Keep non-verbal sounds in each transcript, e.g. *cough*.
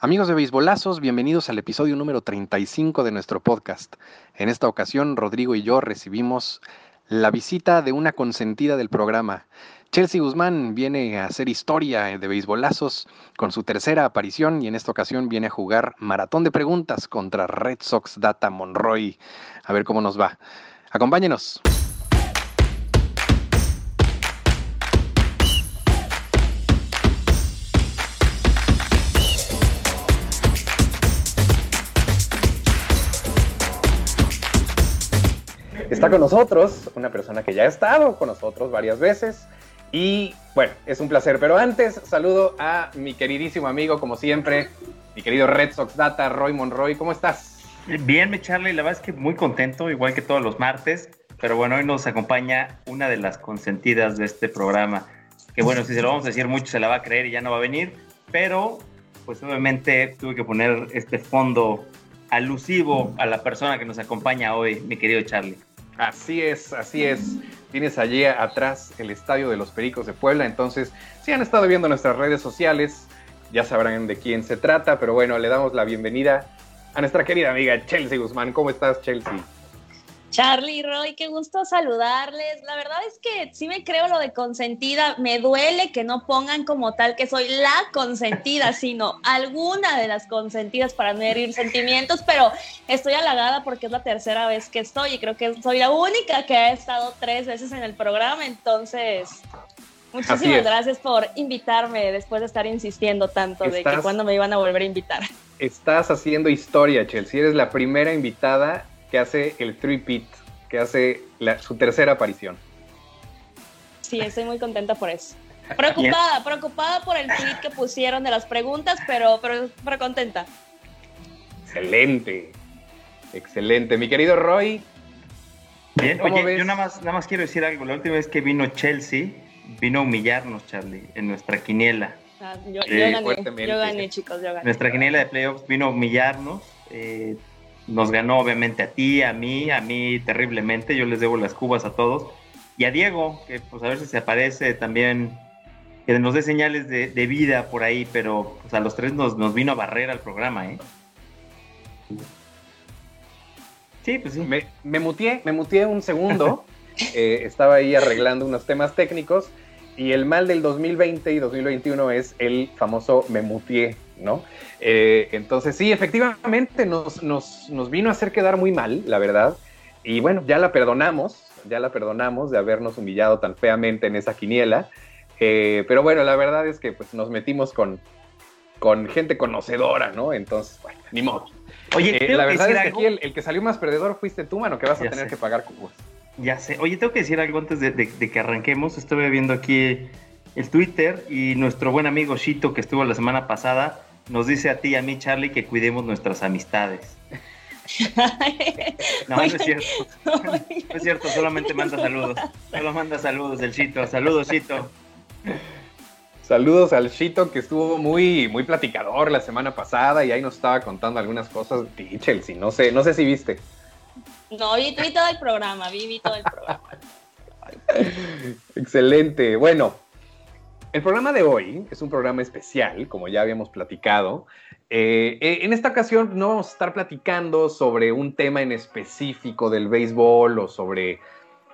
Amigos de Beisbolazos, bienvenidos al episodio número 35 de nuestro podcast. En esta ocasión, Rodrigo y yo recibimos la visita de una consentida del programa. Chelsea Guzmán viene a hacer historia de beisbolazos con su tercera aparición y en esta ocasión viene a jugar maratón de preguntas contra Red Sox Data Monroy. A ver cómo nos va. Acompáñenos. Está con nosotros una persona que ya ha estado con nosotros varias veces y bueno, es un placer. Pero antes saludo a mi queridísimo amigo, como siempre, mi querido Red Sox Data, Roy Monroy. ¿Cómo estás? Bien, mi Charlie, la verdad es que muy contento, igual que todos los martes. Pero bueno, hoy nos acompaña una de las consentidas de este programa. Que bueno, si se lo vamos a decir mucho, se la va a creer y ya no va a venir. Pero, pues obviamente tuve que poner este fondo alusivo a la persona que nos acompaña hoy, mi querido Charlie. Así es, así es. Tienes allí atrás el Estadio de los Pericos de Puebla. Entonces, si han estado viendo nuestras redes sociales, ya sabrán de quién se trata. Pero bueno, le damos la bienvenida a nuestra querida amiga Chelsea Guzmán. ¿Cómo estás, Chelsea? Charlie, Roy, qué gusto saludarles. La verdad es que sí me creo lo de consentida. Me duele que no pongan como tal que soy la consentida, *laughs* sino alguna de las consentidas para no herir sentimientos, pero estoy halagada porque es la tercera vez que estoy y creo que soy la única que ha estado tres veces en el programa. Entonces, muchísimas gracias por invitarme después de estar insistiendo tanto de que cuando me iban a volver a invitar. Estás haciendo historia, Chelsea. Eres la primera invitada que hace el three pit, que hace su tercera aparición. Sí, estoy muy contenta por eso. Preocupada, preocupada por el tweet que pusieron de las preguntas, pero, pero, pero contenta. Excelente, excelente. Mi querido Roy. Bien, oye, yo nada más, nada más quiero decir algo. La última vez que vino Chelsea, vino a humillarnos, Charlie, en nuestra quiniela. Ah, yo, gané, yo gané, chicos, yo gané. Nuestra quiniela de playoffs vino a humillarnos. Eh, nos ganó obviamente a ti, a mí, a mí terriblemente. Yo les debo las cubas a todos. Y a Diego, que pues a ver si se aparece también, que nos dé señales de, vida por ahí, pero pues a los tres nos, nos vino a barrer al programa, ¿eh? Sí, pues sí. Me, me mutié, me mutié un segundo. *laughs* Eh, estaba ahí arreglando unos temas técnicos. Y el mal del 2020 y 2021 es el famoso me mutié, ¿no? Eh, entonces sí, efectivamente nos, vino a hacer quedar muy mal, la verdad. Y bueno, ya la perdonamos, ya la perdonamos de habernos humillado tan feamente en esa quiniela. Eh, pero bueno, la verdad es que pues nos metimos con, con gente conocedora, ¿no? Entonces, bueno, ni modo. Oye, eh, la verdad es que aquí el, que salió más perdedor fuiste tú, mano, que vas a tener que pagar cubos. Ya sé. Oye, tengo que decir algo antes de, de que arranquemos. Estuve viendo aquí el Twitter y nuestro buen amigo Shito, que estuvo la semana pasada, nos dice a ti y a mí, Charlie, que cuidemos nuestras amistades. *laughs* No, no es cierto. No es cierto, solamente manda saludos. Solo manda saludos del Chito. Saludos, Chito. Saludos al Chito que estuvo muy, muy platicador la semana pasada y ahí nos estaba contando algunas cosas de Chelsea. No sé, no sé si viste. No, vi, vi todo el programa, vi, vi todo el programa. *laughs* Excelente. Bueno, el programa de hoy es un programa especial, como ya habíamos platicado. Eh, eh, en esta ocasión no vamos a estar platicando sobre un tema en específico del béisbol o sobre,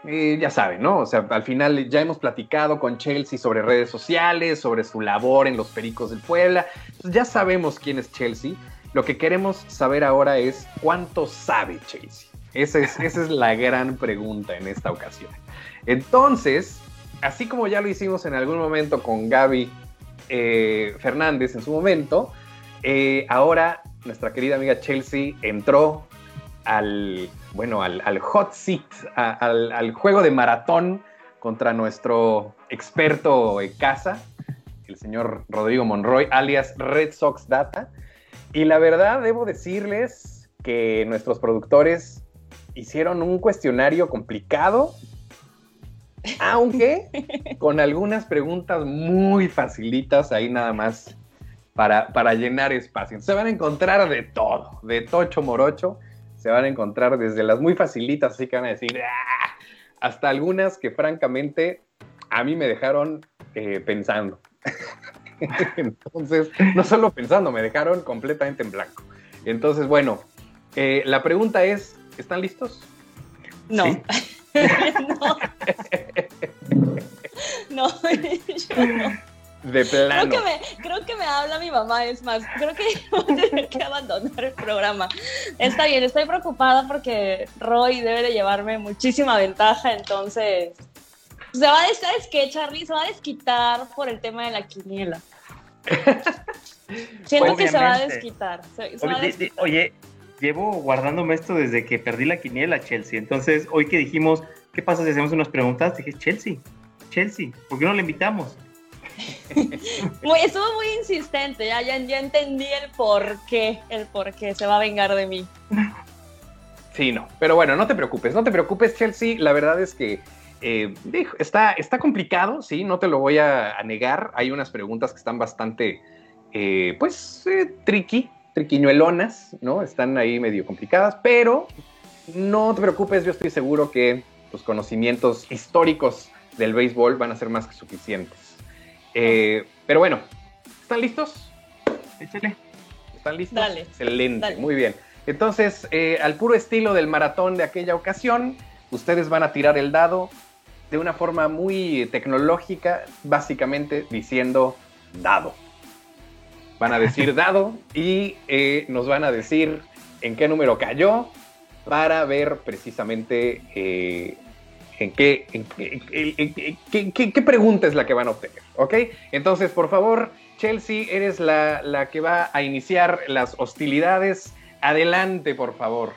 eh, ya saben, ¿no? O sea, al final ya hemos platicado con Chelsea sobre redes sociales, sobre su labor en los Pericos del Puebla. ya sabemos quién es Chelsea. Lo que queremos saber ahora es cuánto sabe Chelsea. Esa es, esa es la gran pregunta en esta ocasión. Entonces, así como ya lo hicimos en algún momento con Gaby eh, Fernández en su momento, eh, ahora nuestra querida amiga Chelsea entró al, bueno, al, hot seat, al, juego de maratón contra nuestro experto en casa, el señor Rodrigo Monroy, alias Red Sox Data. Y la verdad, debo decirles que nuestros productores hicieron un cuestionario complicado aunque con algunas preguntas muy facilitas ahí nada más para, para llenar espacio. Se van a encontrar de todo, de tocho morocho, se van a encontrar desde las muy facilitas, así que van a decir, ah", hasta algunas que francamente a mí me dejaron eh, pensando. *laughs* Entonces, no solo pensando, me dejaron completamente en blanco. Entonces, bueno, eh, la pregunta es, ¿están listos? No. *laughs* *laughs* no. *laughs* no, *laughs* yo no. De plano. Creo que, me, creo que me habla mi mamá, es más, creo que voy a tener que abandonar el programa. Está bien, estoy preocupada porque Roy debe de llevarme muchísima ventaja, entonces se va a ¿sabes qué, Charlie? Se va a desquitar por el tema de la quiniela. Siento que se va a desquitar. Se, se oye, va a desquitar. oye, llevo guardándome esto desde que perdí la quiniela, Chelsea. Entonces, hoy que dijimos, ¿qué pasa si hacemos unas preguntas? Dije, Chelsea, Chelsea, ¿por qué no le invitamos? *laughs* Muy- estuvo muy insistente, ya, ya, ya entendí el por qué, el por qué se va a vengar de mí. Sí, no. Pero bueno, no te preocupes, no te preocupes, Chelsea. La verdad es que eh, está, está complicado, sí, no te lo voy a, a negar. Hay unas preguntas que están bastante, eh, pues, eh, tricky, triquiñuelonas, ¿no? Están ahí medio complicadas, pero no te preocupes, yo estoy seguro que tus conocimientos históricos del béisbol van a ser más que suficientes. Eh, pero bueno, ¿están listos? Échale. ¿Están listos? Dale. Excelente, Dale. muy bien. Entonces, eh, al puro estilo del maratón de aquella ocasión, ustedes van a tirar el dado de una forma muy tecnológica, básicamente diciendo dado. Van a decir *laughs* dado y eh, nos van a decir en qué número cayó para ver precisamente eh, en, qué, en qué- en- en- en- qué- qué- qué pregunta es la que van a obtener. ¿Ok? Entonces, por favor, Chelsea, eres la, la que va a iniciar las hostilidades. Adelante, por favor.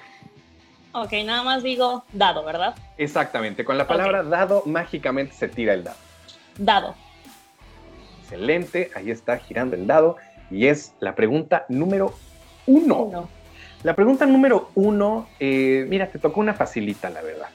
Ok, nada más digo dado, ¿verdad? Exactamente, con la palabra dado mágicamente se tira el dado. Dado. Excelente, ahí está girando el dado y es la pregunta número uno. Uno. La pregunta número uno, eh, mira, te tocó una facilita, la verdad.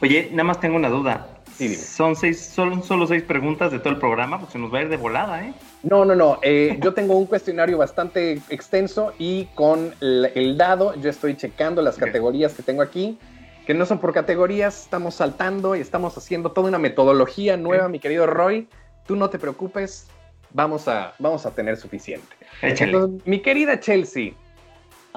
Oye, nada más tengo una duda. Sí, dime. Son seis, son solo seis preguntas de todo el programa, pues se nos va a ir de volada, ¿eh? No, no, no, eh, *laughs* yo tengo un cuestionario bastante extenso y con el, el dado yo estoy checando las categorías que tengo aquí, que no son por categorías, estamos saltando y estamos haciendo toda una metodología nueva, mi querido Roy. Tú no te preocupes, vamos a, vamos a tener suficiente. Entonces, mi querida Chelsea,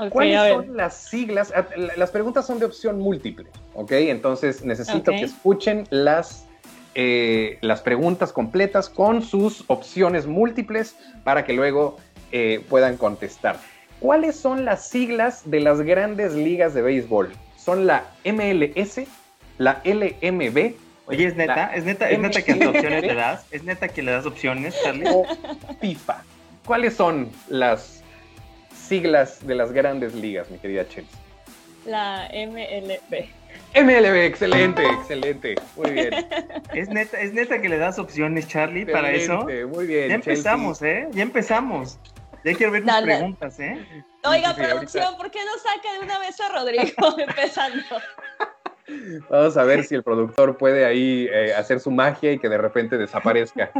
¿Cuáles son las siglas? Ah, la- Las preguntas son de opción múltiple, ¿ok? Entonces necesito que escuchen las, eh, las preguntas completas con sus opciones múltiples para que luego eh, puedan contestar. ¿Cuáles son las siglas de las grandes ligas de béisbol? ¿Son la MLS, la LMB Oye, es neta, es neta, es neta que *laughs* opciones le das, es neta que le das opciones, Charlie. o FIFA? ¿Cuáles son las siglas de las grandes ligas, mi querida Chelsea? La MLB. MLB, excelente, excelente. Muy bien. *laughs* Es neta, es neta que le das opciones, Charlie, para eso. Excelente, Muy bien. Ya empezamos, ¿eh? Ya empezamos. Ya quiero ver tus Dale. preguntas, ¿eh? Oiga, sí, producción, ahorita. ¿por qué no saca de una vez a Rodrigo *laughs* empezando? Vamos a ver si el productor puede ahí eh, hacer su magia y que de repente desaparezca.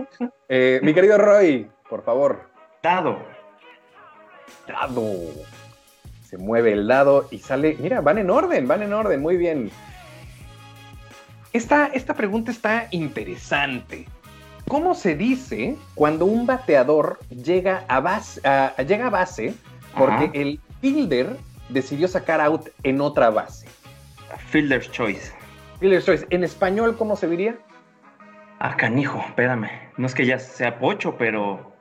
Eh, mi querido Roy, por favor. Dado. Dado. Se mueve el dado y sale. Mira, van en orden, van en orden. Muy bien. Esta, esta pregunta está interesante. ¿Cómo se dice cuando un bateador llega a base, a- llega a base porque Ajá. el fielder decidió sacar out en otra base? Fielder's Choice. Fielder's choice. En español, ¿cómo se diría? Ah, canijo, espérame. No es que ya sea pocho, pero.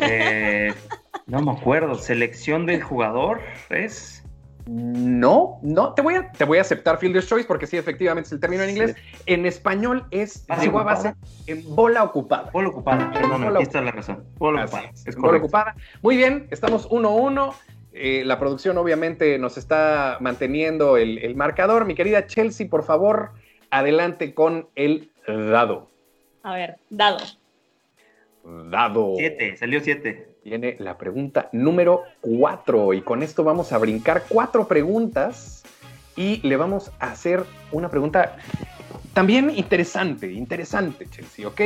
eh, *laughs* no me acuerdo. Selección del jugador es. No, no, te voy a, te voy a aceptar Fielder's Choice porque sí, efectivamente es el término en inglés. En español es ¿Base ocupada? base en bola ocupada. Bola ocupada. Perdón, aquí está la razón. Bola Así ocupada. es, Es bola ocupada. Muy bien, estamos 1-1. Eh, la producción obviamente nos está manteniendo el, el marcador. Mi querida Chelsea, por favor, adelante con el dado. A ver, dado. Dado. Siete, salió siete. Viene la pregunta número 4 y con esto vamos a brincar cuatro preguntas y le vamos a hacer una pregunta también interesante, interesante, Chelsea, ¿ok?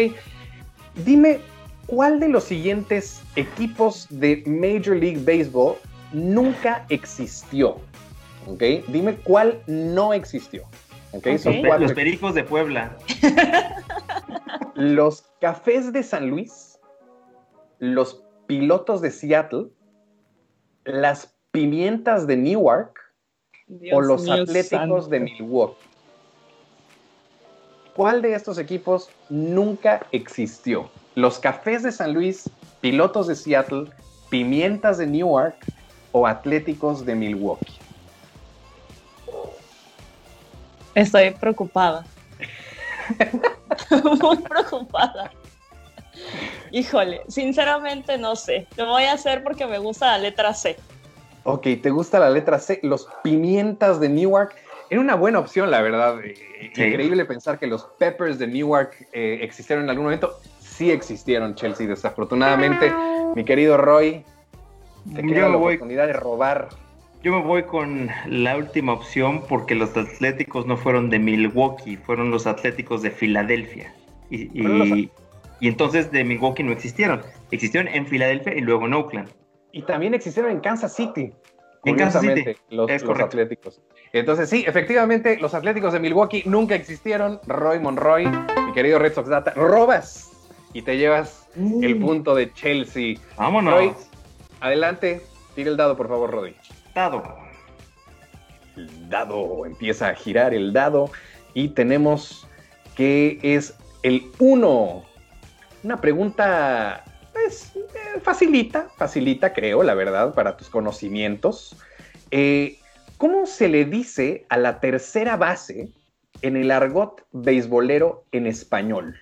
Dime, ¿cuál de los siguientes equipos de Major League Baseball nunca existió? ¿Ok? Dime cuál no existió. ¿Ok? Son Ok. cuatro. Los pericos de Puebla. *laughs* Los Cafés de San Luis, los pilotos de Seattle, las pimientas de Newark o los atléticos de Milwaukee. ¿Cuál de estos equipos nunca existió? ¿Los cafés de San Luis, pilotos de Seattle, pimientas de Newark o atléticos de Milwaukee? Estoy preocupada. *laughs* Muy preocupada. Híjole, sinceramente no sé. Lo voy a hacer porque me gusta la letra C. Ok, ¿te gusta la letra C? Los pimientas de Newark. Era una buena opción, la verdad. Eh, increíble pensar que los Peppers de Newark eh, existieron en algún momento. Sí existieron, Chelsea. Desafortunadamente, mi querido Roy, te queda la oportunidad de robar. Yo me voy con la última opción porque los Atléticos no fueron de Milwaukee, fueron los Atléticos de Filadelfia. Y, y entonces de Milwaukee no existieron. Existieron en Filadelfia y luego en Oakland. Y también existieron en Kansas City. En Kansas City. Los, los Atléticos. Entonces, sí, efectivamente, los Atléticos de Milwaukee nunca existieron. Roy Monroy, mi querido Red Sox Data, robas y te llevas el mm. punto de Chelsea. Vámonos. Roy, adelante, tira el dado, por favor, Rodri. Dado. El dado, empieza a girar el dado y tenemos que es el 1 una pregunta, pues, eh, facilita, facilita, creo, la verdad, para tus conocimientos. Eh, ¿Cómo se le dice a la tercera base en el argot beisbolero en español?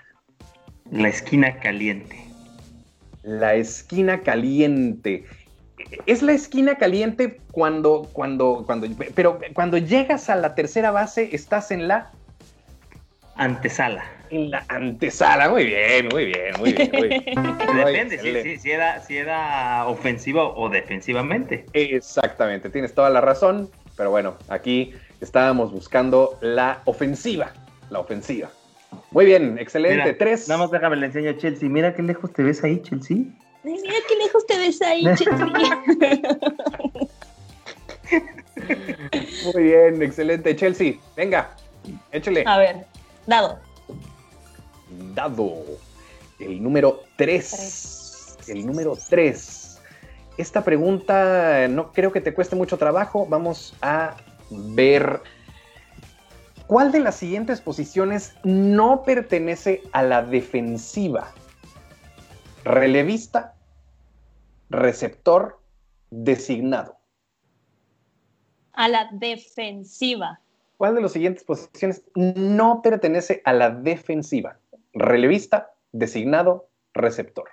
La esquina caliente. La esquina caliente. Es la esquina caliente cuando, cuando, cuando, pero cuando llegas a la tercera base, estás en la antesala en la antesala. Muy bien, muy bien, muy bien. *laughs* Depende si, era, si era ofensiva o defensivamente. Exactamente, tienes toda la razón. Pero bueno, aquí estábamos buscando la ofensiva. La ofensiva. Muy bien, excelente. Tres. Nada más déjame le enseño a Chelsea. Mira qué lejos te ves ahí, Chelsea. Mira qué lejos te ves ahí, Chelsea. *laughs* Muy bien, excelente. Chelsea, venga, échale. A ver, dado dado. El número 3. El número 3. Esta pregunta no creo que te cueste mucho trabajo. Vamos a ver cuál de las siguientes posiciones no pertenece a la defensiva. Relevista, receptor, designado. A la defensiva. ¿Cuál de las siguientes posiciones no pertenece a la defensiva? relevista, designado, receptor.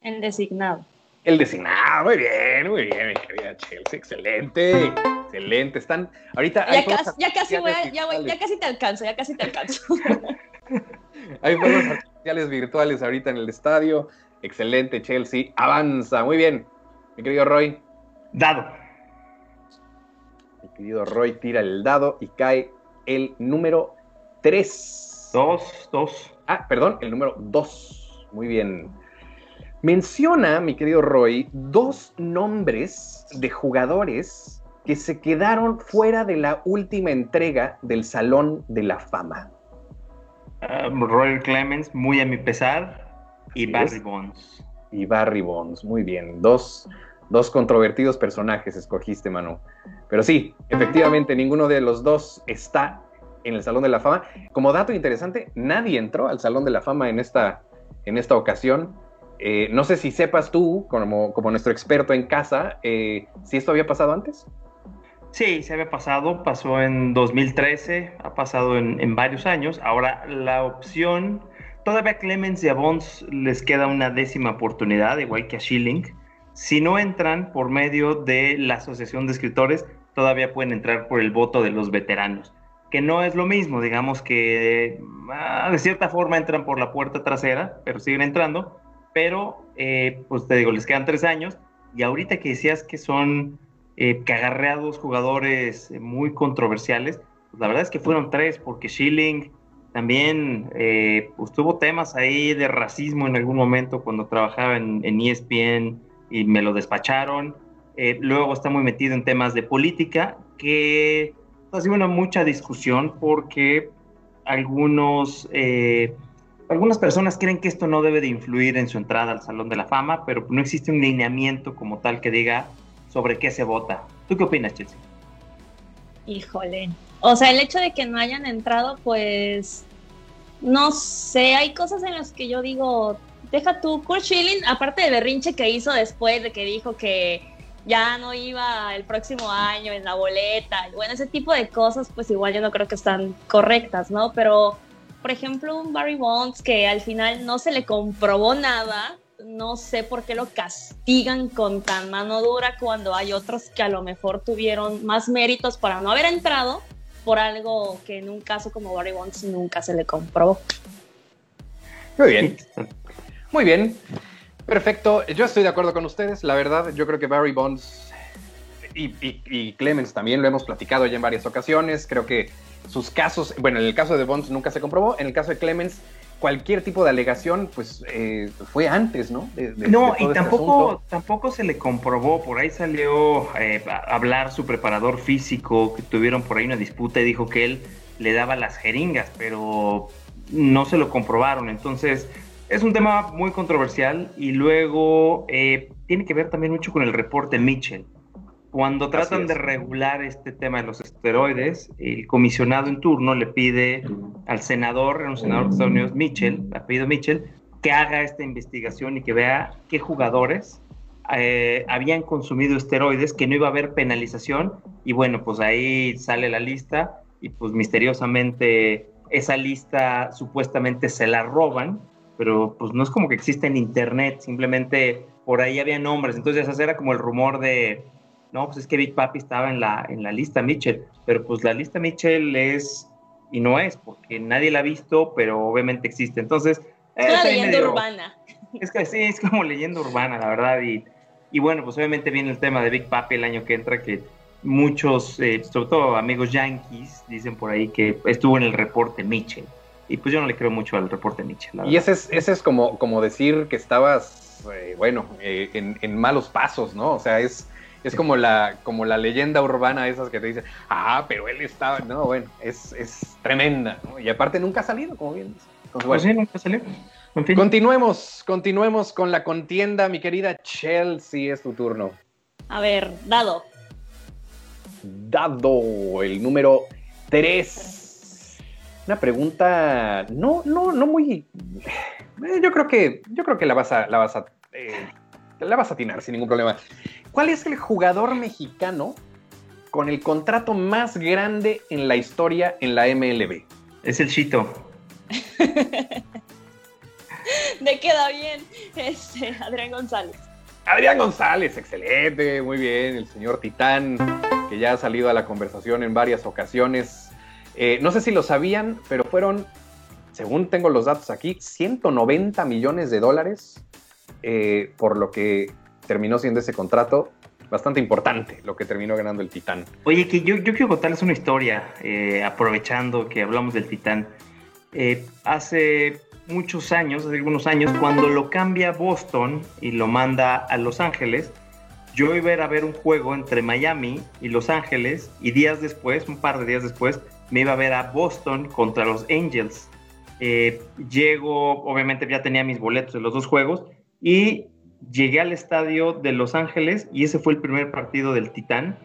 El designado. El designado, muy bien, muy bien, mi querida Chelsea, excelente, excelente. Están ahorita. Ya, casi, ya casi voy, ya, voy, ya casi te alcanzo, ya casi te alcanzo. *laughs* hay juegos artificiales virtuales ahorita en el estadio. Excelente, Chelsea. Avanza, muy bien. Mi querido Roy. Dado. Mi querido Roy tira el dado y cae el número 3. Dos, dos. Ah, perdón, el número 2. Muy bien. Menciona, mi querido Roy, dos nombres de jugadores que se quedaron fuera de la última entrega del Salón de la Fama. Um, Roy Clemens, muy a mi pesar, y Barry Bonds. Y Barry Bonds, muy bien. Dos, dos controvertidos personajes escogiste, Manu. Pero sí, efectivamente, ninguno de los dos está en el Salón de la Fama. Como dato interesante, nadie entró al Salón de la Fama en esta, en esta ocasión. Eh, no sé si sepas tú, como, como nuestro experto en casa, eh, si esto había pasado antes. Sí, se había pasado, pasó en 2013, ha pasado en, varios años. Ahora la opción, todavía a Clemens y a Bonds les queda una décima oportunidad, igual que a Schilling. Si no entran por medio de la Asociación de Escritores, todavía pueden entrar por el voto de los veteranos que no es lo mismo, digamos que ah, de cierta forma entran por la puerta trasera, pero siguen entrando, pero eh, pues te digo, les quedan tres años y ahorita que decías que son eh, cagarreados jugadores muy controversiales, la verdad es que fueron tres, porque Schilling también eh, pues tuvo temas ahí de racismo en algún momento cuando trabajaba en, ESPN y me lo despacharon. Eh, luego está muy metido en temas de política que ha sido una mucha discusión porque algunos eh, algunas personas creen que esto no debe de influir en su entrada al Salón de la Fama, pero no existe un lineamiento como tal que diga sobre qué se vota. ¿Tú qué opinas, Chelsea? Híjole. O sea, el hecho de que no hayan entrado, pues, no sé, hay cosas en las que yo digo, deja tú, Kurt Schilling, aparte de berrinche que hizo después de que dijo que ya no iba el próximo año en la boleta, bueno, ese tipo de cosas, pues igual yo no creo que están correctas, ¿no? Pero, por ejemplo, un Barry Bonds que al final no se le comprobó nada, no sé por qué lo castigan con tan mano dura cuando hay otros que a lo mejor tuvieron más méritos para no haber entrado por algo que en un caso como Barry Bonds nunca se le comprobó. Muy bien. Muy bien. Perfecto. Yo estoy de acuerdo con ustedes. La verdad, yo creo que Barry Bonds y, y, Clemens también lo hemos platicado ya en varias ocasiones. Creo que sus casos, bueno, en el caso de Bonds nunca se comprobó. En el caso de Clemens, cualquier tipo de alegación, pues eh, fue antes, ¿no? no, y este tampoco, tampoco se le comprobó, por ahí salió eh, a hablar su preparador físico, que tuvieron por ahí una disputa y dijo que él le daba las jeringas, pero no se lo comprobaron, entonces es un tema muy controversial y luego eh, tiene que ver también mucho con el reporte Mitchell. Cuando tratan de regular este tema de los esteroides, el comisionado en turno le pide al senador, un senador de Estados Unidos, Mitchell, apellido Mitchell, que haga esta investigación y que vea qué jugadores eh, habían consumido esteroides, que no iba a haber penalización. Y bueno, pues ahí sale la lista y pues misteriosamente esa lista supuestamente se la roban, pero pues no es como que existe en internet, simplemente por ahí había nombres. Entonces era como el rumor de no, pues es que Big Papi estaba en la, en la lista Mitchell, pero pues la lista Mitchell es y no es, porque nadie la ha visto, pero obviamente existe. Entonces, es una leyenda urbana. Es que sí, es como leyenda urbana, la verdad. Y, y bueno, pues obviamente viene el tema de Big Papi el año que entra, que muchos, eh, sobre todo amigos yankees, dicen por ahí que estuvo en el reporte Mitchell. Y pues yo no le creo mucho al reporte Mitchell. y ese es, ese es como, como decir que estabas, eh, bueno, eh, en, en, malos pasos, ¿no? O sea, es, es como la, como la leyenda urbana esas que te dicen, ah, pero él estaba, no, bueno, es, es tremenda, ¿no? Y aparte nunca ha salido, como bien dice. pues sí, nunca salió. Continuemos, continuemos con la contienda, mi querida Chelsea, es tu turno. A ver, dado. Dado, el número 3. Una pregunta, no, no, no muy. Eh, yo creo que, yo creo que la vas a, la vas a, eh, la vas a atinar sin ningún problema. ¿Cuál es el jugador mexicano con el contrato más grande en la historia en la MLB? Es el Chito. *laughs* Me queda bien. Este, Adrián González. Adrián González, excelente, muy bien. El señor Titán, que ya ha salido a la conversación en varias ocasiones. Eh, no sé si lo sabían, pero fueron, según tengo los datos aquí, 190 millones de dólares eh, por lo que terminó siendo ese contrato bastante importante, lo que terminó ganando el Titán. Oye, que yo, yo quiero contarles una historia, eh, aprovechando que hablamos del Titán. Eh, hace muchos años, hace algunos años, cuando lo cambia Boston y lo manda a Los Ángeles, yo iba a ir a ver un juego entre Miami y Los Ángeles y días después, un par de días después, me iba a ver a Boston contra los Angels. Eh, llego, obviamente ya tenía mis boletos de los dos juegos y llegué al estadio de Los Ángeles y ese fue el primer partido del Titán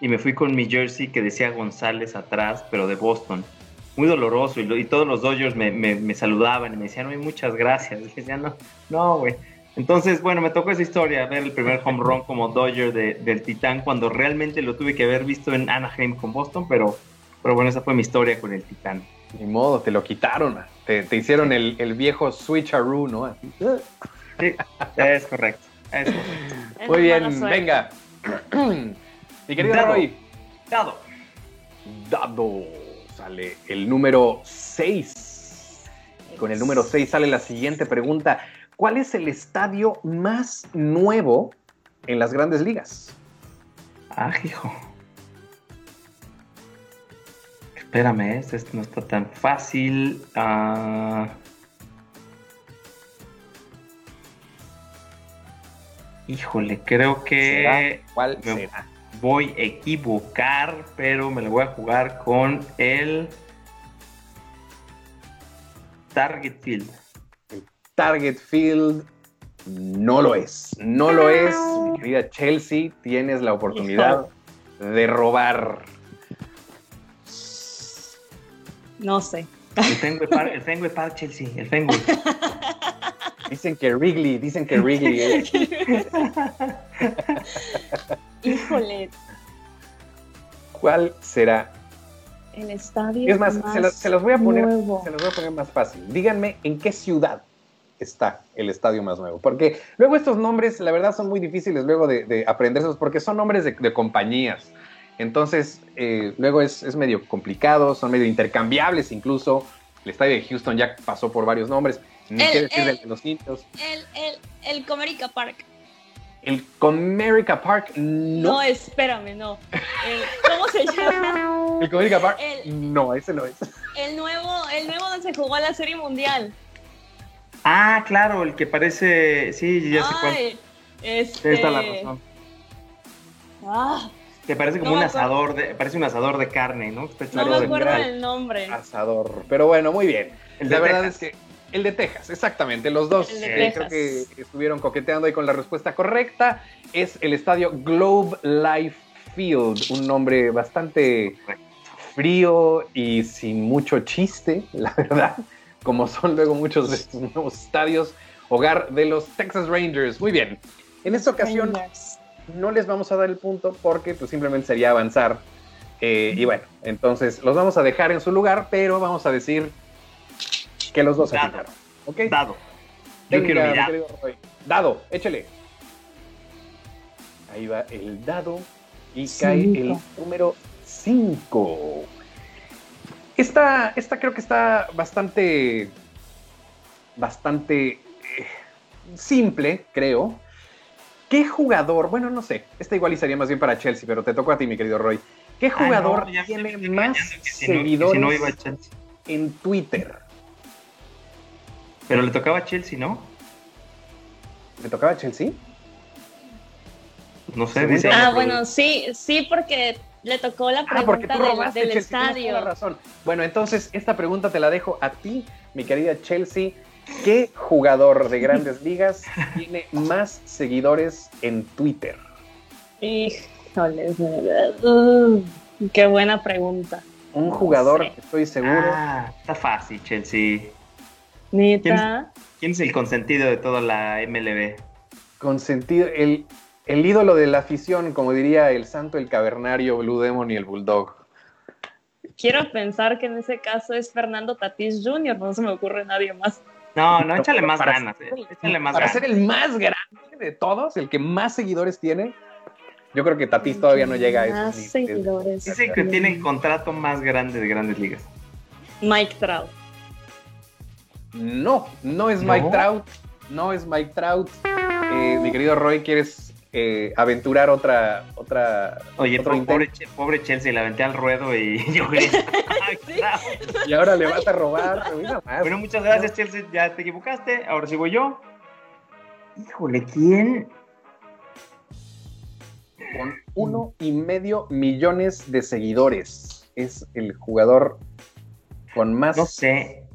y me fui con mi jersey que decía González atrás, pero de Boston. Muy doloroso y, todos los Dodgers me, saludaban y me decían, oye, muchas gracias. *laughs* Y decía, no, no, güey. Entonces, bueno, me tocó esa historia, ver el primer home run como Dodger del Titán cuando realmente lo tuve que haber visto en Anaheim con Boston, pero, pero bueno, esa fue mi historia con el Titán. Ni modo, te lo quitaron, te, hicieron el, el viejo switcheroo, ¿no? Así. *laughs* Sí, es correcto. Muy bien, venga. *clears throat* Mi querido Roy. Dado. Dado. Sale el número 6. Con el número 6 sale la siguiente pregunta. ¿Cuál es el estadio más nuevo en las grandes ligas? Ah, hijo. Espérame, este no está tan fácil. Ah... Híjole, creo que ¿Cuál me voy a equivocar, pero me lo voy a jugar con el Target Field. Target Field. No lo es, no lo es. Mi querida Chelsea, tienes la oportunidad de robar. No sé. El Fenway Park, el Fenway Park Chelsea, el Fenway. *laughs* Dicen que Wrigley, dicen que Wrigley. es- *laughs* Híjole, ¿Cuál será? el estadio. Es más, se, las- se las voy a poner, nuevo. se las voy a poner más fácil. Díganme en qué ciudad está el estadio más nuevo. Porque luego estos nombres, la verdad, son muy difíciles luego de, de aprendérselos porque son nombres de, de compañías. Entonces, eh, luego es, es medio complicado, son medio intercambiables incluso. El estadio de Houston ya pasó por varios nombres. Ni El- qué decir el- de los indios. El, el, el Comerica Park. El Comerica Park, No. no. espérame, no. El- ¿Cómo se llama? *laughs* El Comerica Park, El- no, ese no es. El nuevo, el nuevo donde se jugó la Serie Mundial. Ah, claro, el que parece. Sí, ya sé cuál. Ay, este... Tienes toda la razón. Ah, Que parece como No un asador de, parece un asador de carne, ¿no? Está no me acuerdo del nombre. Asador. Pero bueno, muy bien. El la verdad Texas. es que el de Texas, exactamente. Los dos eh, creo que estuvieron coqueteando ahí con la respuesta correcta. Es el estadio Globe Life Field, un nombre bastante frío y sin mucho chiste, *laughs* la verdad, como son luego muchos de estos nuevos estadios, hogar de los Texas Rangers. Muy bien. En esta ocasión Rangers. no les vamos a dar el punto porque pues simplemente sería avanzar. Eh, y bueno, entonces los vamos a dejar en su lugar, pero vamos a decir que los dos se Dado. quitaron. ¿Ok? Dado. Yo quiero mi mirar. querido Roy. Dado, échele. Ahí va el dado y cae el número 5. Esta, esta creo que está bastante, bastante eh, simple, creo. ¿Qué jugador, bueno, no sé, esta igual y sería más bien para Chelsea, pero te tocó a ti, mi querido Roy. ¿Qué Ah, no, jugador tiene más engañando que si no- que seguidores si no iba a Chelsea. en Twitter? Pero le tocaba a Chelsea, ¿no? ¿Le tocaba a Chelsea? No sé, dice. Ah, bueno, sí, sí, porque le tocó la Ah, porque pregunta tú del, robaste del Chelsea, tienes toda estadio. la razón. Bueno, entonces esta pregunta te la dejo a ti, mi querida Chelsea. ¿Qué jugador de grandes *laughs* ligas tiene más seguidores en Twitter? Híjole, uh, qué buena pregunta. Un jugador sé. estoy seguro. Ah, está fácil, Chelsea. Neta. ¿Quién es el consentido de toda la MLB? con sentido, el, el ídolo de la afición, como diría el santo, el cavernario, Blue Demon y el Bulldog. Quiero pensar que en ese caso es Fernando Tatís Jr., no se me ocurre nadie más. No, no, échale más Para ganas. ser- eh. Échale más Para ganas. ser el más grande de todos, el que más seguidores tiene, yo creo que Tatis todavía no llega a esos Más seguidores. Dice que tiene el contrato más grande de grandes ligas. Mike Trout. No, no es ¿No? Mike Trout. No es Mike Trout. Eh, mi querido Roy, ¿quieres eh, aventurar otra, otra, Oye, otro pobre, pobre Chelsea, la aventé al ruedo y *laughs* yo. Y ahora le vas a robar. Más. Bueno, muchas gracias, Chelsea. Ya te equivocaste. Ahora voy yo. Híjole, ¿quién? Con uno y medio millones de seguidores. Es el jugador con más. No sé.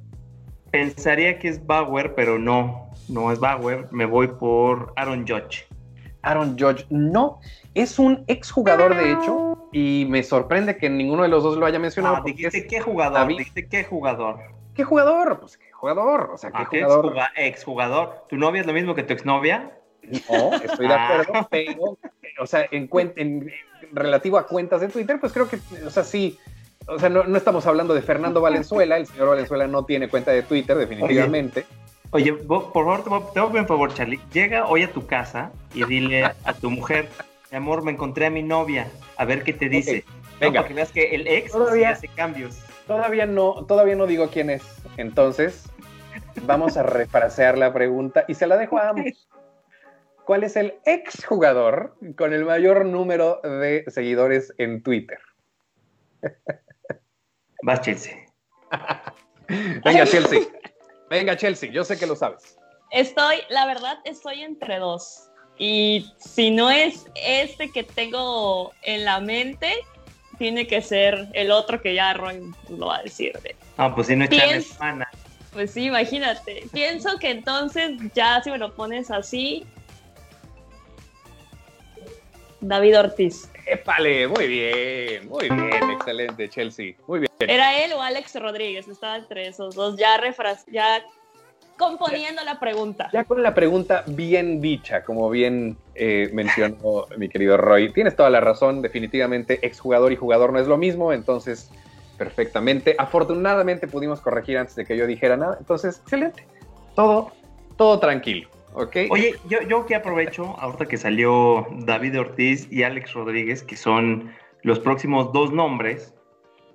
Pensaría que es Bauer, pero no. No es Bauer. Me voy por Aaron Judge. Aaron Judge. No, es un exjugador de hecho. Y me sorprende que ninguno de los dos lo haya mencionado. Ah, dijiste es- qué jugador. David. Dijiste qué jugador. ¿Qué jugador? Pues qué jugador. O sea, qué Ah, ¿qué jugador. exjuga- exjugador. ¿Tu novia es lo mismo que tu exnovia? No, estoy de Ah. acuerdo, pero, o sea, en, cuen- en relativo a cuentas de Twitter, pues creo que, o sea, sí, o sea, no, no estamos hablando de Fernando Valenzuela, el señor Valenzuela no tiene cuenta de Twitter, definitivamente. Oye, por favor, te voy- te voy a pedir un favor, Charlie. Llega hoy a tu casa y dile a tu mujer, mi amor, me encontré a mi novia, a ver qué te dice. No, venga. para que veas que el ex Todavía- sí hace cambios. Todavía no, todavía no digo quién es, entonces vamos a refrasear la pregunta y se la dejo a ambos. ¿Cuál es el exjugador con el mayor número de seguidores en Twitter? Vas, Chelsea. *laughs* Venga, Chelsea. Venga, Chelsea, yo sé que lo sabes. Estoy, la verdad, estoy entre dos. Y si no es este que tengo en la mente, tiene que ser el otro que ya Roy lo va a decir. de- No, pues si no echarle Piens- mana. Pues sí, imagínate. Pienso que entonces ya si me lo pones así, David Ortiz. Épale, muy bien, muy bien, excelente, Chelsea, muy bien. ¿Era él o Alex Rodríguez? Estaba entre esos dos, ya refras, ya componiendo la pregunta. Ya con la pregunta bien dicha, como bien eh, mencionó *laughs* mi querido Roy. Tienes toda la razón, definitivamente exjugador y jugador no es lo mismo, entonces perfectamente. Afortunadamente pudimos corregir antes de que yo dijera nada, entonces excelente. Todo, todo tranquilo. Okay. Oye, yo, yo que aprovecho, ahorita que salió David Ortiz y Alex Rodríguez, que son los próximos dos nombres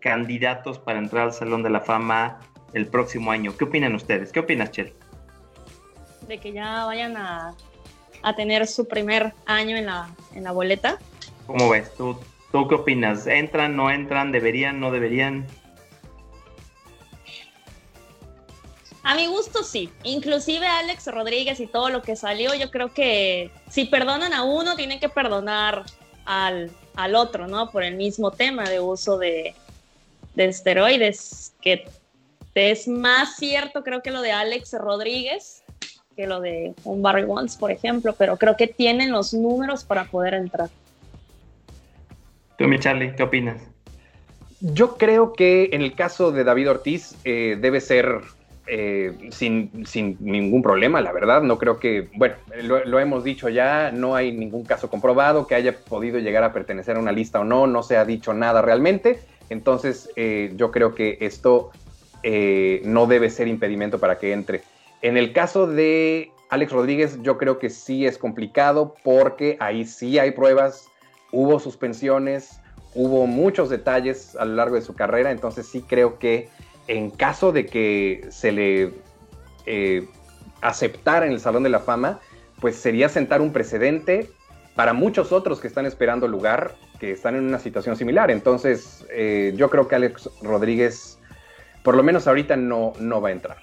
candidatos para entrar al Salón de la Fama el próximo año. ¿Qué opinan ustedes? ¿Qué opinas, Chel? De que ya vayan a, a tener su primer año en la, en la boleta. ¿Cómo ves? ¿Tú, ¿Tú qué opinas? ¿Entran, no entran? ¿Deberían, no deberían? A mi gusto sí, inclusive Alex Rodríguez y todo lo que salió, yo creo que si perdonan a uno, tienen que perdonar al, al otro, ¿no? Por el mismo tema de uso de, de esteroides, que es más cierto creo que lo de Alex Rodríguez que lo de un Barry Bonds, por ejemplo, pero creo que tienen los números para poder entrar. Tú, mi Charlie, ¿qué opinas? Yo creo que en el caso de David Ortiz eh, debe ser eh, sin, ningún problema, la verdad. No creo que, bueno, lo, hemos dicho ya, no hay ningún caso comprobado que haya podido llegar a pertenecer a una lista o no, no se ha dicho nada realmente. Entonces, eh, yo creo que esto eh, no debe ser impedimento para que entre. En el caso de Alex Rodríguez, yo creo que sí es complicado porque ahí sí hay pruebas, hubo suspensiones, hubo muchos detalles a lo largo de su carrera, entonces sí creo que en caso de que se le eh, aceptara en el Salón de la Fama, pues sería sentar un precedente para muchos otros que están esperando lugar, que están en una situación similar. Entonces, eh, yo creo que Alex Rodríguez por lo menos ahorita no, no va a entrar.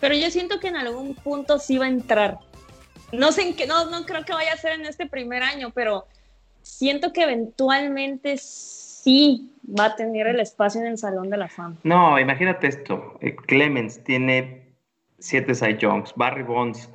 Pero yo siento que en algún punto sí va a entrar. No sé en qué, no, no creo que vaya a ser en este primer año, pero siento que eventualmente va a tener el espacio en el Salón de la Fama. No, imagínate esto. Eh, Clemens tiene siete jumps, Barry Bonds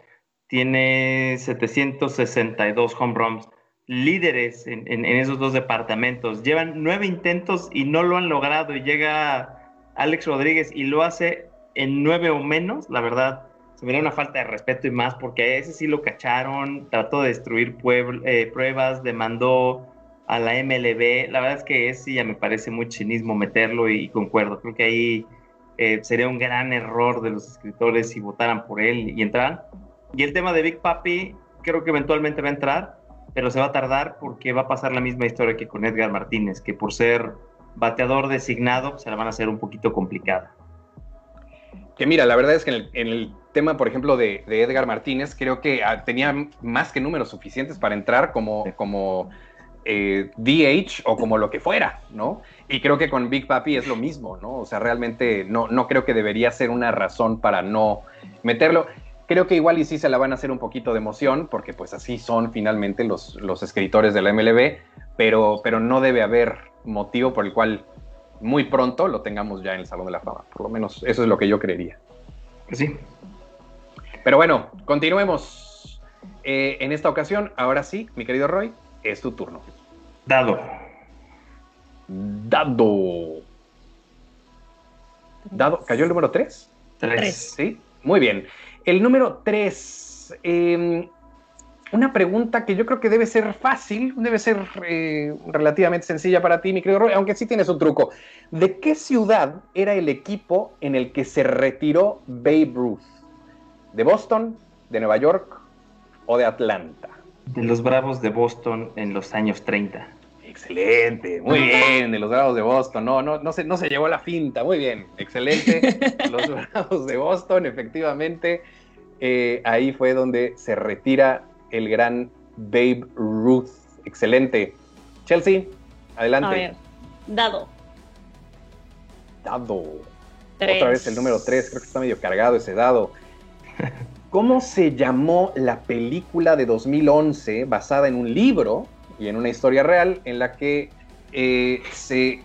tiene 762 home runs, líderes en, en, esos dos departamentos. Llevan nueve intentos y no lo han logrado y llega Alex Rodríguez y lo hace en nueve o menos, la verdad, se me da una falta de respeto y más, porque a ese sí lo cacharon, trató de destruir eh, pruebas, demandó a la MLB. La verdad es que ese ya me parece muy cinismo meterlo y, concuerdo. Creo que ahí eh, sería un gran error de los escritores si votaran por él y entraran. Y el tema de Big Papi, creo que eventualmente va a entrar, pero se va a tardar porque va a pasar la misma historia que con Edgar Martínez, que por ser bateador designado se la van a hacer un poquito complicada. Que mira, la verdad es que en el, tema, por ejemplo, de, Edgar Martínez, creo que ah, tenía más que números suficientes para entrar como, como eh, DH o como lo que fuera, ¿no? Y creo que con Big Papi es lo mismo, ¿no? O sea, realmente no, no creo que debería ser una razón para no meterlo. Creo que igual y sí se la van a hacer un poquito de emoción, porque pues así son finalmente los, los escritores de la MLB, pero, pero no debe haber motivo por el cual muy pronto lo tengamos ya en el Salón de la Fama. Por lo menos eso es lo que yo creería. Pues sí. Pero bueno, continuemos. Eh, en esta ocasión, ahora sí, mi querido Roy, es tu turno. Dado. Dado. Dado. ¿Cayó el número 3? 3. Sí, muy bien. El número 3. Una pregunta que yo creo que debe ser fácil, debe ser eh, relativamente sencilla para ti, mi querido Roy, aunque sí tienes un truco. ¿De qué ciudad era el equipo en el que se retiró Babe Ruth? ¿De Boston, de Nueva York o de Atlanta? De los Bravos de Boston en los años 30. Excelente, muy bien, de los Bravos de Boston. No, no, no se, no se llevó la finta, muy bien, excelente. *laughs* los Bravos de Boston, efectivamente, eh, ahí fue donde se retira el gran Babe Ruth. Excelente. Chelsea, adelante. A ver, dado. Dado. Otra vez el número 3, creo que está medio cargado ese dado. *laughs* ¿Cómo se llamó la película de 2011 basada en un libro y en una historia real en la que eh, se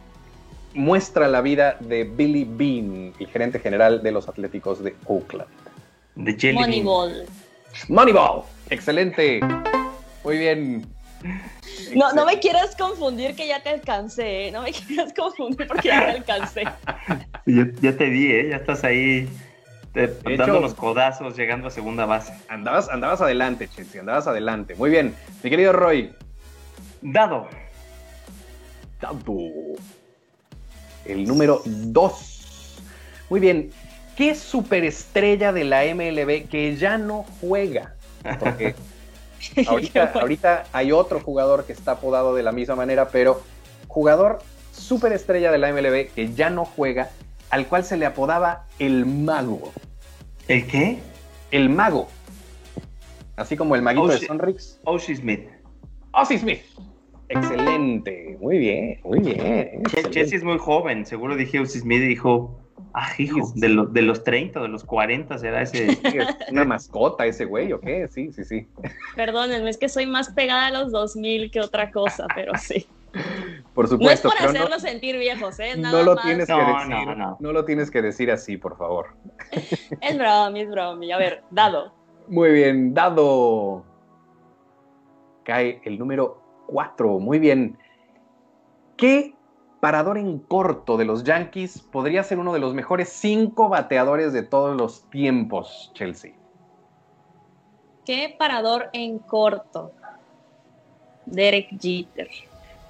muestra la vida de Billy Bean, el gerente general de los Atléticos de Oakland. De Jelly Bean. Moneyball. Moneyball, excelente. Muy bien. No, no me quieras confundir que ya te alcancé, ¿eh? no me *laughs* quieras confundir porque ya te alcancé. Ya, ya te vi, ¿eh? Ya estás ahí te- De dando hecho- los codazos, llegando a segunda base. Andabas, andabas adelante, Chelsea, andabas adelante. Muy bien. Mi querido Roy, Dado. Dado. El número 2. Muy bien. ¿Qué superestrella de la MLB que ya no juega? Porque *laughs* ahorita, ahorita hay otro jugador que está apodado de la misma manera, pero jugador superestrella de la MLB que ya no juega, al cual se le apodaba el mago. ¿El qué? El mago. Así como el maguito de. Sonrix. Oshie Smith. Ozzy Smith. Excelente. Muy bien, muy bien. Chelsea es muy joven, seguro dije Oshie Smith y dijo, ah, hijo, de, los de los 30, de los 40 será ese. *laughs* Sí, ¿Es una mascota ese güey o qué? Sí, sí, sí. Perdónenme, es que soy más pegada a los 2000 que otra cosa, pero sí. Por No es supuesto, por no, hacerlos sentir viejos, ¿eh? no lo más. tienes que No, decir. no, no. no lo tienes que decir así, por favor. *laughs* Es broma, es broma. A ver, dado. Muy bien, dado. Cae el número 4. Muy bien. ¿Qué parador en corto de los Yankees podría ser uno de los mejores cinco bateadores de todos los tiempos, Chelsea? ¿Qué parador en corto? Derek Jeter.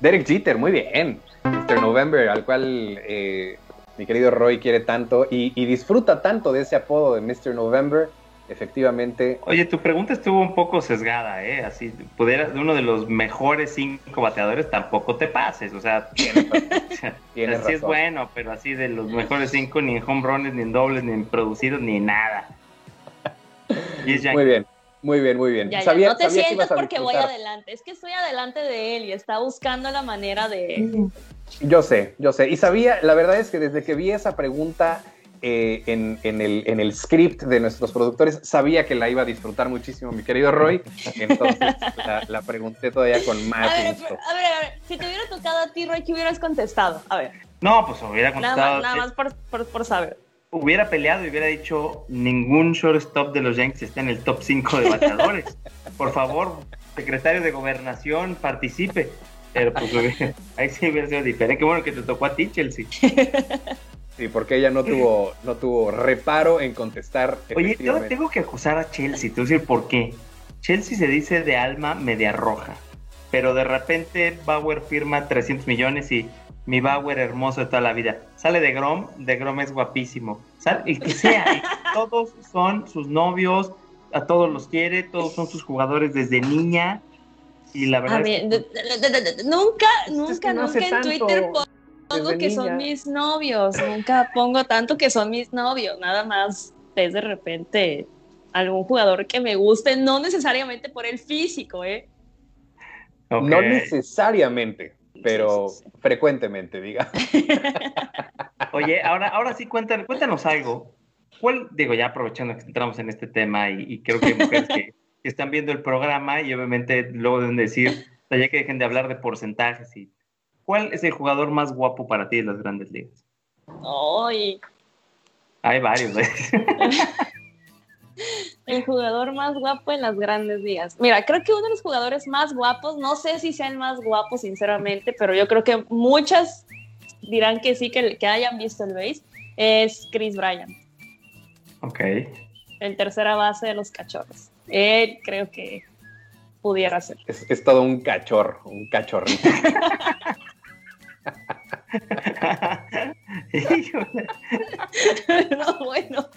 Derek Jeter, muy bien. Mr. November, al cual eh, mi querido Roy quiere tanto y, y disfruta tanto de ese apodo de Mr. November. Efectivamente, Oye, tu pregunta estuvo un poco sesgada, ¿eh? Así, pudiera, de uno de los mejores cinco bateadores, tampoco te pases, o sea, *laughs* tienes razón. Tienes así es bueno, pero así de los mejores cinco, ni en home runs, ni en dobles, ni en producidos, ni nada. *laughs* Muy bien, muy bien, muy bien. Ya, ya, Sabía- no te sabía que sientas ibas a porque voy adelante. Es que estoy adelante de él y está buscando la manera de. Yo sé, yo sé. Y sabía, la verdad es que desde que vi esa pregunta eh, en, en el, en el script de nuestros productores, sabía que la iba a disfrutar muchísimo, mi querido Roy. Entonces *laughs* la, la pregunté todavía con A más ver, gusto. pero- a ver, a ver. Si te hubiera tocado a ti, Roy, ¿qué hubieras contestado? A ver, No, pues hubiera nada contestado. más, nada más por, por, por saber. Hubiera peleado y hubiera dicho: ningún shortstop de los Yankees está en el top 5 de bateadores. Por favor, secretario de gobernación, participe. Pero pues *laughs* ahí sí hubiera sido diferente. Qué bueno que te tocó a ti, Chelsea. Sí, porque ella no tuvo, no tuvo reparo en contestar. Oye, yo tengo que acusar a Chelsea, te voy a decir por qué. Chelsea se dice de alma media roja, pero de repente Bauer firma 300 millones y mi Bauer hermoso de toda la vida. Sale de Grom, de Grom es guapísimo. Sale el que sea, y *laughs* todos son sus novios, a todos los quiere, todos son sus jugadores desde niña. Y la verdad es que- nunca, nunca, que no hace nunca en tanto Twitter pongo desde que niña. son mis novios. Nunca pongo tanto que son mis novios. Nada más es de repente algún jugador que me guste, no necesariamente por el físico, ¿eh? No necesariamente, pero Sí, sí, frecuentemente, diga. *laughs* Oye, ahora, ahora sí, cuéntanos, cuéntanos algo. ¿Cuál, digo, ya aprovechando que entramos en este tema y, y creo que hay mujeres que, que *laughs* están viendo el programa y obviamente luego deben decir, o sea, ya que dejen de hablar de porcentajes y ¿cuál es el jugador más guapo para ti de las grandes ligas? Ay, Hay varios, ¿eh? *laughs* el jugador más guapo en las grandes ligas. Mira, creo que uno de los jugadores más guapos, no sé si sea el más guapo, sinceramente, pero yo creo que muchas dirán que sí, que, que hayan visto el base, es Chris Bryant, Ok. el tercera base de los cachorros. Él creo que pudiera ser. Es, es todo un cachorro, un cachorrito. *laughs* *laughs* *laughs* No, bueno.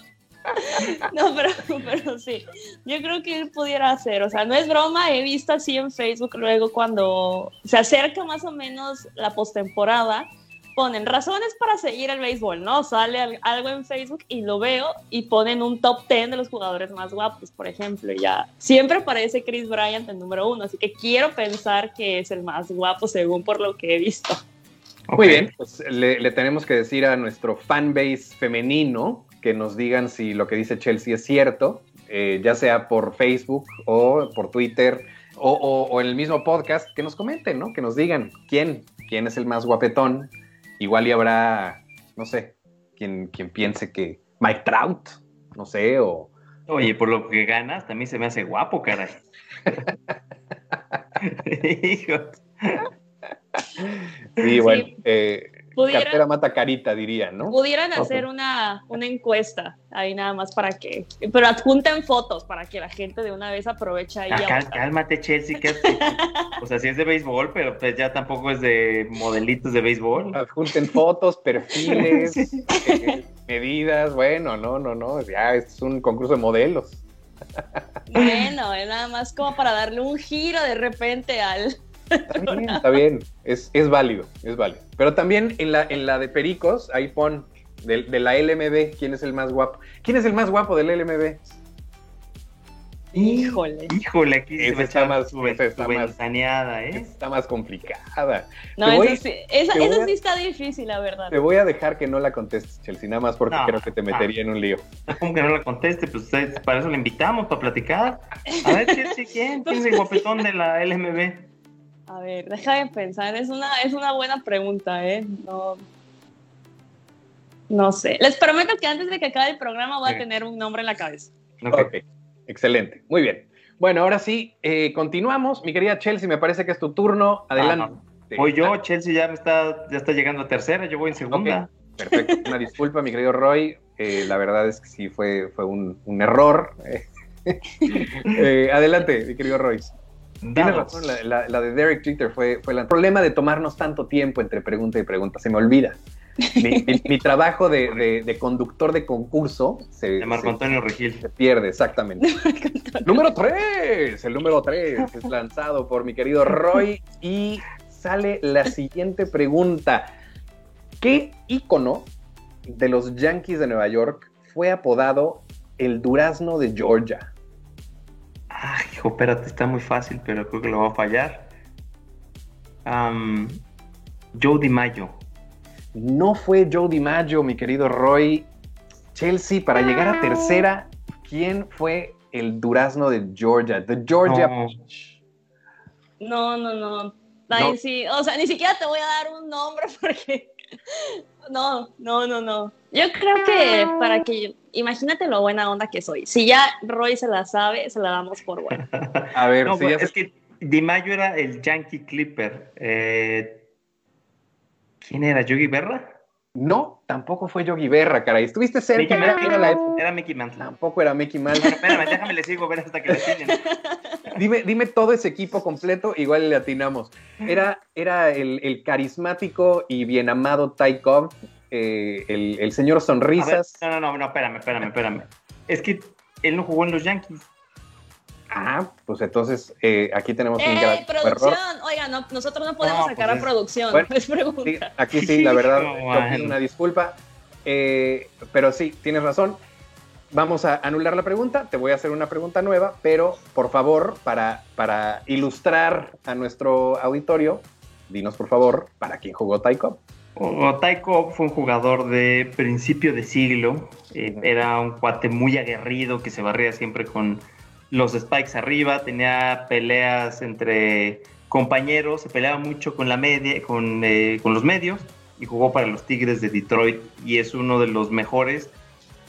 *laughs* No, pero, pero sí. Yo creo que él pudiera hacer. O sea, no es broma. He visto así en Facebook luego cuando se acerca más o menos la postemporada. Ponen razones para seguir el béisbol, ¿no? Sale al- algo en Facebook y lo veo y ponen un top 10 de los jugadores más guapos, por ejemplo. y Ya siempre aparece Chris Bryant en número uno, así que quiero pensar que es el más guapo según por lo que he visto. Muy bien, pues le, le tenemos que decir a nuestro fanbase femenino que nos digan si lo que dice Chelsea es cierto, eh, ya sea por Facebook o por Twitter o, o- o en el mismo podcast, que nos comenten, ¿no? Que nos digan quién, quién es el más guapetón igual y habrá, no sé, quien, quien piense que Mike Trout, no sé, o... Oye, por lo que ganas, también se me hace guapo, caray. *laughs* *laughs* Hijo. Sí, bueno, eh, cartera mata carita, dirían, ¿no? Pudieran hacer una, una encuesta ahí nada más para que, pero adjunten fotos para que la gente de una vez aproveche ahí. Ah, cálmate, Chelsea, que *laughs* o sea, sí es de béisbol, pero pues ya tampoco es de modelitos de béisbol. Adjunten fotos, perfiles, *laughs* eh, medidas, bueno, no, no, no, ya es un concurso de modelos. Bueno, es nada más como para darle un giro de repente al, Está bien, está bien. Es, es, válido, es válido. Pero también en la, en la de Pericos, ahí pon de, de, la LMB, ¿quién es el más guapo? ¿Quién es el más guapo del LMB? Híjole. Híjole, aquí esa está más, está, más ¿eh? está más complicada. No, eso, sí, esa, eso sí está difícil, la verdad. Te voy a dejar que no la contestes, Chelsea, nada más porque creo que te metería en un lío. ¿Cómo que no la conteste? Pues para eso la invitamos, para platicar. A ver, Chelsea, ¿quién? ¿Quién es el guapetón de la LMB? A ver, déjame pensar, es una, es una buena pregunta, ¿eh? No, no sé. Les prometo que antes de que acabe el programa voy a tener un nombre en la cabeza. Ok, excelente, muy bien. Bueno, ahora sí, eh, continuamos. Mi querida Chelsea, me parece que es tu turno. Adelante. Voy yo, Chelsea ya, está, ya está llegando a tercera, yo voy en segunda. Perfecto, una disculpa, mi querido Roy. Eh, la verdad es que sí fue, fue un, un error. *laughs* Eh, adelante, mi querido Roy. Tienes razón, la, de Derek Jeter fue, fue el problema de tomarnos tanto tiempo entre pregunta y pregunta. Se me olvida. Mi, trabajo de, conductor de concurso se, de Marco Antonio Regil. Se pierde, exactamente. número 3, el número 3 es lanzado por mi querido Roy y sale la siguiente pregunta. ¿Qué ícono de los Yankees de Nueva York fue apodado el durazno de Georgia? Ay, hijo, espérate, está muy fácil, pero creo que lo va a fallar. Joe DiMaggio. No fue Joe DiMaggio, mi querido Roy. Chelsea, para llegar a tercera, ¿quién fue el durazno de Georgia? The Georgia no. No, no, no. Sí. O sea, ni siquiera te voy a dar un nombre *laughs* porque. No, no, no, no. Yo creo que para que imagínate lo buena onda que soy. Si ya Roy se la sabe, se la damos por buena. *laughs* A ver, no, pues, es que Di Mayo era el Yankee Clipper. Eh, ¿Quién era? ¿Yogi Berra? No, tampoco fue Yogi Berra, caray. Estuviste cerca. Era, era, era, Mickey Mantle. Tampoco era Mickey Mantle. Espérame, déjame le sigo ver hasta que le tienen. *laughs* Dime, dime todo ese equipo completo, igual le atinamos. Era, era el, el carismático y bien amado Ty Cobb, eh, el, señor Sonrisas. no, no, no, espérame, espérame, espérame. Es que él no jugó en los Yankees. Ah, pues entonces eh, aquí tenemos un gran producción! Oiga, nosotros no podemos sacar pues a producción. *laughs* es pregunta. aquí sí, la verdad, *laughs* una disculpa. Eh, pero sí, tienes razón. Vamos a anular la pregunta. Te voy a hacer una pregunta nueva, pero por favor, para, para ilustrar a nuestro auditorio, dinos por favor, ¿para quién jugó Taiko? Taiko fue un jugador de principio de siglo, eh, era un cuate muy aguerrido que se barría siempre con los spikes arriba, tenía peleas entre compañeros, se peleaba mucho con la media, con, eh, con los medios y jugó para los Tigres de Detroit y es uno de los mejores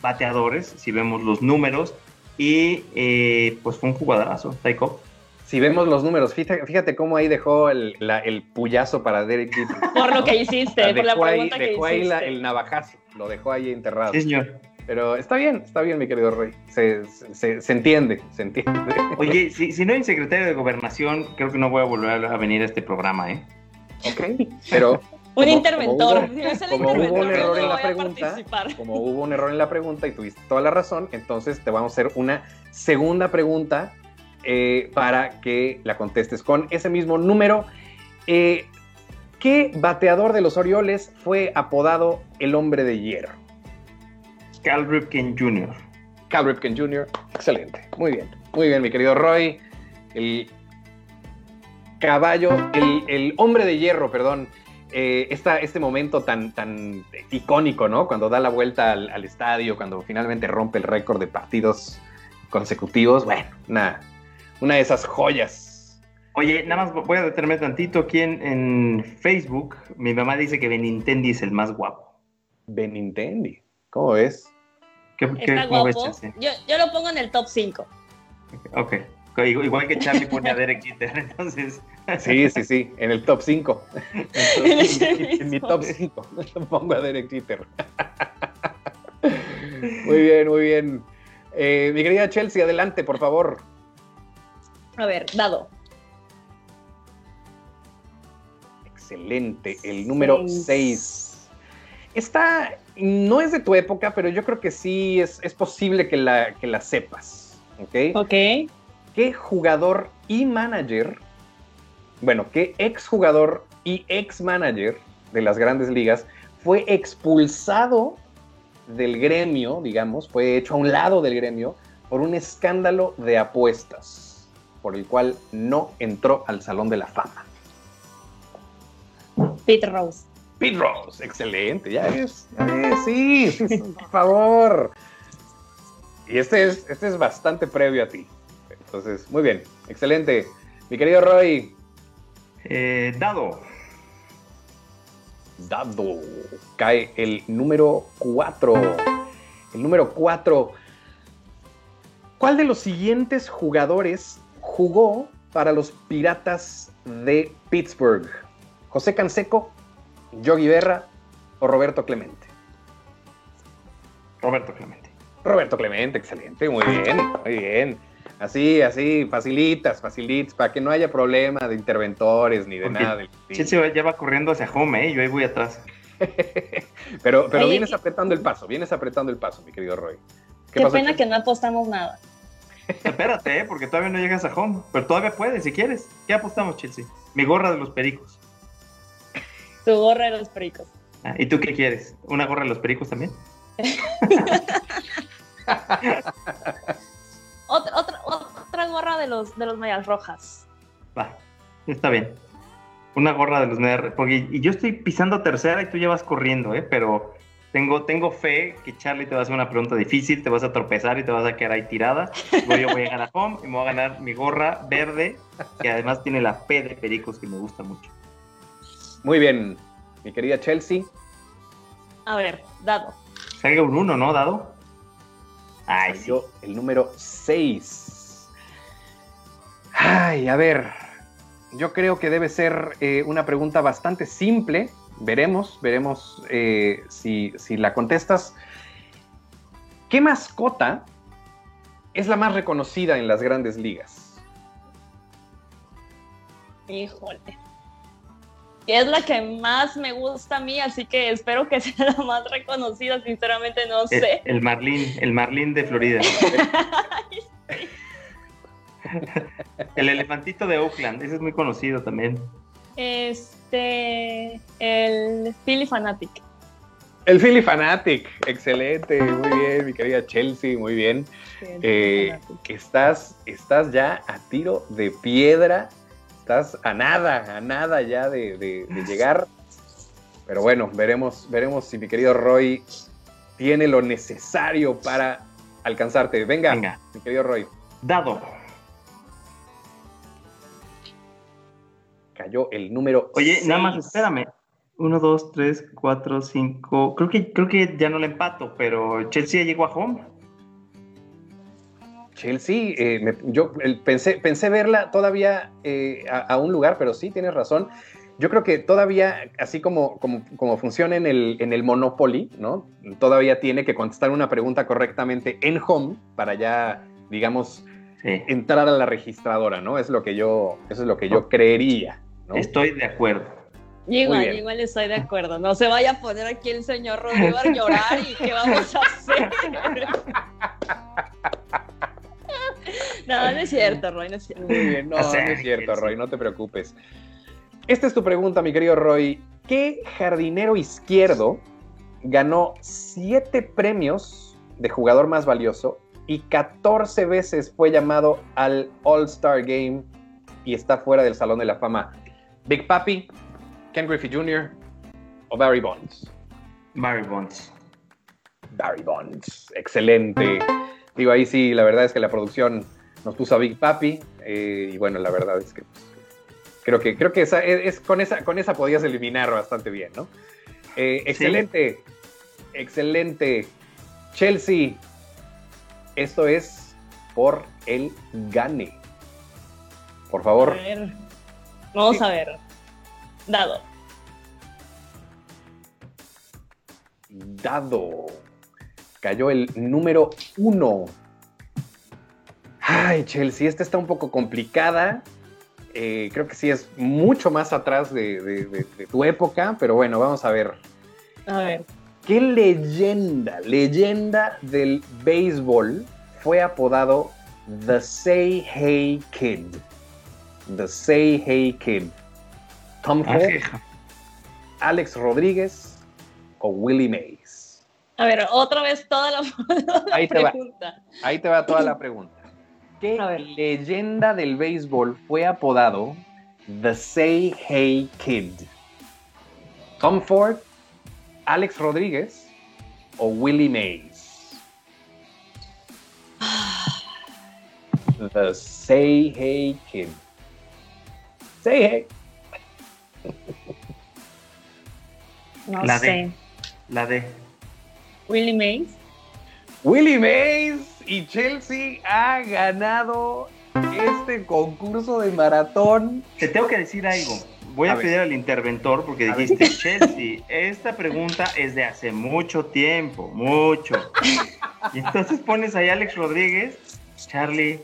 bateadores, si vemos los números, y eh, pues fue un jugadorazo, Taiko si vemos los números, fíjate, cómo ahí dejó el, el puyazo para Derek Jeter. Por lo que hiciste, por la pregunta que dejó ahí el navajazo, lo dejó ahí enterrado. Sí, señor. Pero está bien, está bien, mi querido Rey. Se, se, se entiende, se entiende. *laughs* Oye, si, si, no hay secretario de gobernación, creo que no voy a volver a venir a este programa, ¿eh? Ok, *laughs* pero... un interventor. Como, hubo, un error en la pregunta, como hubo un error en la pregunta y tuviste toda la razón, entonces te vamos a hacer una segunda pregunta eh, para que la contestes con ese mismo número. Eh, ¿Qué bateador de los Orioles fue apodado el hombre de hierro? Cal Ripken Jr. Cal Ripken Jr. Excelente. Muy bien. Muy bien, mi querido Roy. El caballo, el, hombre de hierro, perdón. Eh, este momento tan, tan icónico, ¿no? Cuando da la vuelta al, al estadio, cuando finalmente rompe el récord de partidos consecutivos. Bueno, nada, una de esas joyas Oye, nada más voy a detenerme tantito aquí en, Facebook. Mi mamá dice que Benintendi es el más guapo. Benintendi, ¿cómo ves? ¿Qué, Está guapo. yo, yo, lo pongo en el top 5. Ok. Igual que Charlie pone a Derek Jeter, *laughs* entonces. Sí, sí, sí, en el top 5. *laughs* en, mi top 5 *laughs* pongo a Derek Jeter. muy bien, muy bien. Eh, mi querida Chelsea, adelante, por favor. A ver, dado. Excelente, el número 6. Esta no es de tu época, pero yo creo que sí es, posible que la, que la sepas. ¿Ok? Ok. ¿Qué jugador y manager, bueno, qué exjugador y ex manager de las grandes ligas fue expulsado del gremio, digamos, fue hecho a un lado del gremio por un escándalo de apuestas, por el cual no entró al Salón de la Fama. Pete Rose. Pete Rose, excelente, ya es, sí, sí, por favor. Y este es, este es bastante previo a ti. Entonces, muy bien, excelente. Mi querido Roy. Eh, dado. Dado. Cae el número 4. El número 4. ¿Cuál de los siguientes jugadores jugó para los Piratas de Pittsburgh? ¿José Canseco, Yogi Berra o Roberto Clemente? Roberto Clemente. Roberto Clemente, excelente, muy bien, muy bien. Así, así, facilitas, facilitas, para que no haya problema de interventores ni de nada. Chelsea ya va corriendo hacia home, ¿eh? yo ahí voy atrás. *laughs* pero pero vienes apretando el paso, vienes apretando el paso, mi querido Roy. Qué, pena que no apostamos nada. Espérate, ¿eh? porque todavía no llegas a home, pero todavía puedes si quieres. ¿Qué apostamos, Chelsea? Mi gorra de los pericos. Tu gorra de los pericos. Ah, ¿Y tú qué quieres? ¿Una gorra de los pericos también? *laughs* Otra, otra, otra gorra de los, de los medias rojas. Va, está bien. Una gorra de los medias porque Y yo estoy pisando tercera y tú ya vas corriendo, ¿eh? Pero tengo, tengo fe que Charlie te va a hacer una pregunta difícil, te vas a tropezar y te vas a quedar ahí tirada. Luego yo voy a ganar home y me voy a ganar mi gorra verde, que además tiene la P de pericos que me gusta mucho. Muy bien, mi querida Chelsea. A ver, dado. Salga un uno, ¿no, dado? Ay, yo el número 6. Ay, a ver. Yo creo que debe ser eh, una pregunta bastante simple. Veremos, veremos eh, si, si la contestas. ¿Qué mascota es la más reconocida en las grandes ligas? Híjole que es la que más me gusta a mí, así que espero que *laughs* sea la más reconocida, sinceramente no sé. El, Marlín, el Marlín de Florida. *laughs* el elefantito de Oakland, ese es muy conocido también. Este, el Philly Fanatic. El Philly Fanatic, excelente, muy bien, mi querida Chelsea, muy bien. Eh, estás, estás ya a tiro de piedra estás a nada, a nada ya de, llegar. Pero bueno, veremos, veremos si mi querido Roy tiene lo necesario para alcanzarte. Venga, Venga. mi querido Roy. Dado. Cayó el número. Oye, nada más, espérame. Uno, dos, tres, cuatro, cinco. Creo que, creo que ya no le empato, pero Chelsea llegó a home. Chelsea, eh, yo pensé, pensé verla todavía eh, a, un lugar, pero sí, tienes razón. Yo creo que todavía, así como, como, funciona en el, en el Monopoly, ¿no? Todavía tiene que contestar una pregunta correctamente en home para ya, digamos, entrar a la registradora, ¿no? Es lo que yo, eso es lo que yo creería. Estoy de acuerdo. Igual, igual estoy de acuerdo. No se vaya a poner aquí el señor Rodrigo a llorar y qué vamos a hacer. *laughs* No, no es cierto, Roy, no es cierto. Muy bien, no, no es cierto, Roy, no te preocupes. Esta es tu pregunta, mi querido Roy. ¿Qué jardinero izquierdo ganó siete premios de jugador más valioso y 14 veces fue llamado al All-Star Game y está fuera del Salón de la Fama? Big Papi, Ken Griffey Jr. o Barry Bonds? Barry Bonds. Barry Bonds, excelente. Digo, ahí sí, la verdad es que la producción nos puso a Big Papi eh, y bueno, la verdad es que Creo que, creo que esa, es, con, esa, con esa podías eliminar bastante bien, ¿no? Eh, excelente, excelente. Chelsea, esto es por el gane. Por favor. A ver. Vamos a ver. Dado. Dado. Cayó el número uno. Ay, Chelsea, esta está un poco complicada. Eh, creo que sí es mucho más atrás de, tu época, pero bueno, vamos a ver. A ver. ¿Qué leyenda, leyenda del béisbol fue apodado The Say Hey Kid? The Say Hey Kid. Tom Ah, Ford, sí. Alex Rodríguez o Willie Mays. A ver, otra vez toda la, la *laughs* Ahí te va. pregunta. Ahí te va toda la *clears throat* pregunta. ¿Qué leyenda del béisbol fue apodado The Say Hey Kid? ¿Tom Ford, Alex Rodríguez o Willie Mays? The Say Hey Kid. Say Hey. No La sé. D. La D. Willie Mays. Willie Mays y Chelsea ha ganado este concurso de maratón. Te tengo que decir algo. Voy a, A ver. pedir al interventor porque A ver. dijiste, Chelsea, esta pregunta es de hace mucho tiempo, mucho. Y entonces pones ahí a Alex Rodríguez, Charlie.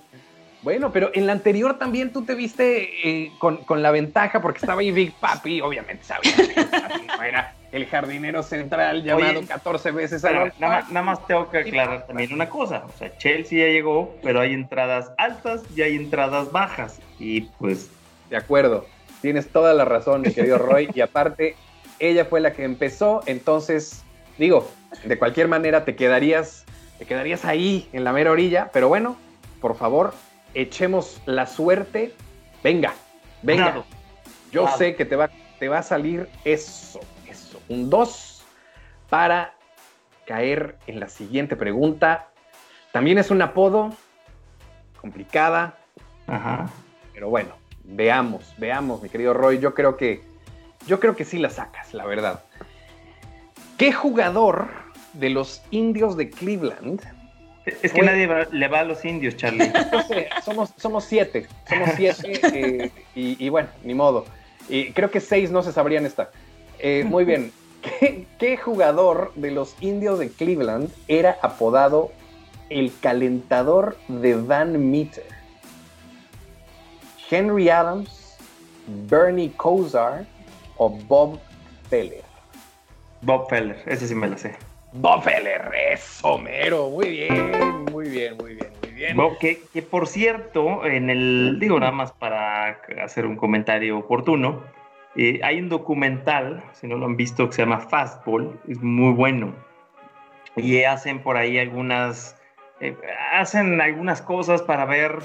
Bueno, pero en la anterior también tú te viste eh, con, con la ventaja porque estaba ahí Big Papi, obviamente sabía que Big Papi no era el jardinero central llamado Oye, 14 veces Pero All-Star. nada, más, nada más tengo que aclarar también una cosa. O sea, Chelsea ya llegó, pero hay entradas altas y hay entradas bajas. Y pues, De acuerdo, tienes toda la razón, mi querido Roy, y aparte, ella fue la que empezó, entonces, digo, de cualquier manera te quedarías, te quedarías ahí en la mera orilla, pero bueno, por favor, echemos la suerte. Venga, venga. Yo sé que te va, te va a salir eso, eso, un 2 para caer en la siguiente pregunta. También es un apodo complicada, ajá. pero bueno, veamos, veamos, mi querido Roy. Yo creo que, yo creo que sí la sacas, la verdad. ¿Qué jugador de los indios de Cleveland? Es que nadie va- le va a los indios, Charlie. *laughs* No sé, somos, somos siete, somos siete, eh, y, y bueno, ni modo. Y creo que seis no se sabrían esta. Eh, muy bien. *laughs* ¿Qué, qué jugador de los indios de Cleveland era apodado el calentador de Van Meter? Henry Adams, Bernie Kosar o Bob Feller. Bob Feller, ese sí me lo sé. Bob Feller, eso, mero. Muy bien, muy bien, muy bien, muy bien. Bob, que, que por cierto, en el, digo nada más para hacer un comentario oportuno, eh, hay un documental, si no lo han visto, que se llama Fastball, es muy bueno. Y hacen por ahí algunas, eh, hacen algunas cosas para ver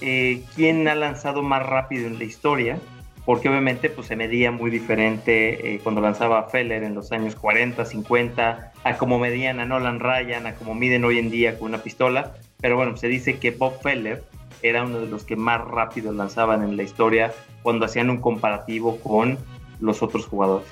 eh, quién ha lanzado más rápido en la historia, porque obviamente pues, se medía muy diferente eh, cuando lanzaba Feller en los años 40, 50, a como medían a Nolan Ryan, a como miden hoy en día con una pistola. Pero bueno, se dice que Bob Feller era uno de los que más rápido lanzaban en la historia cuando hacían un comparativo con los otros jugadores.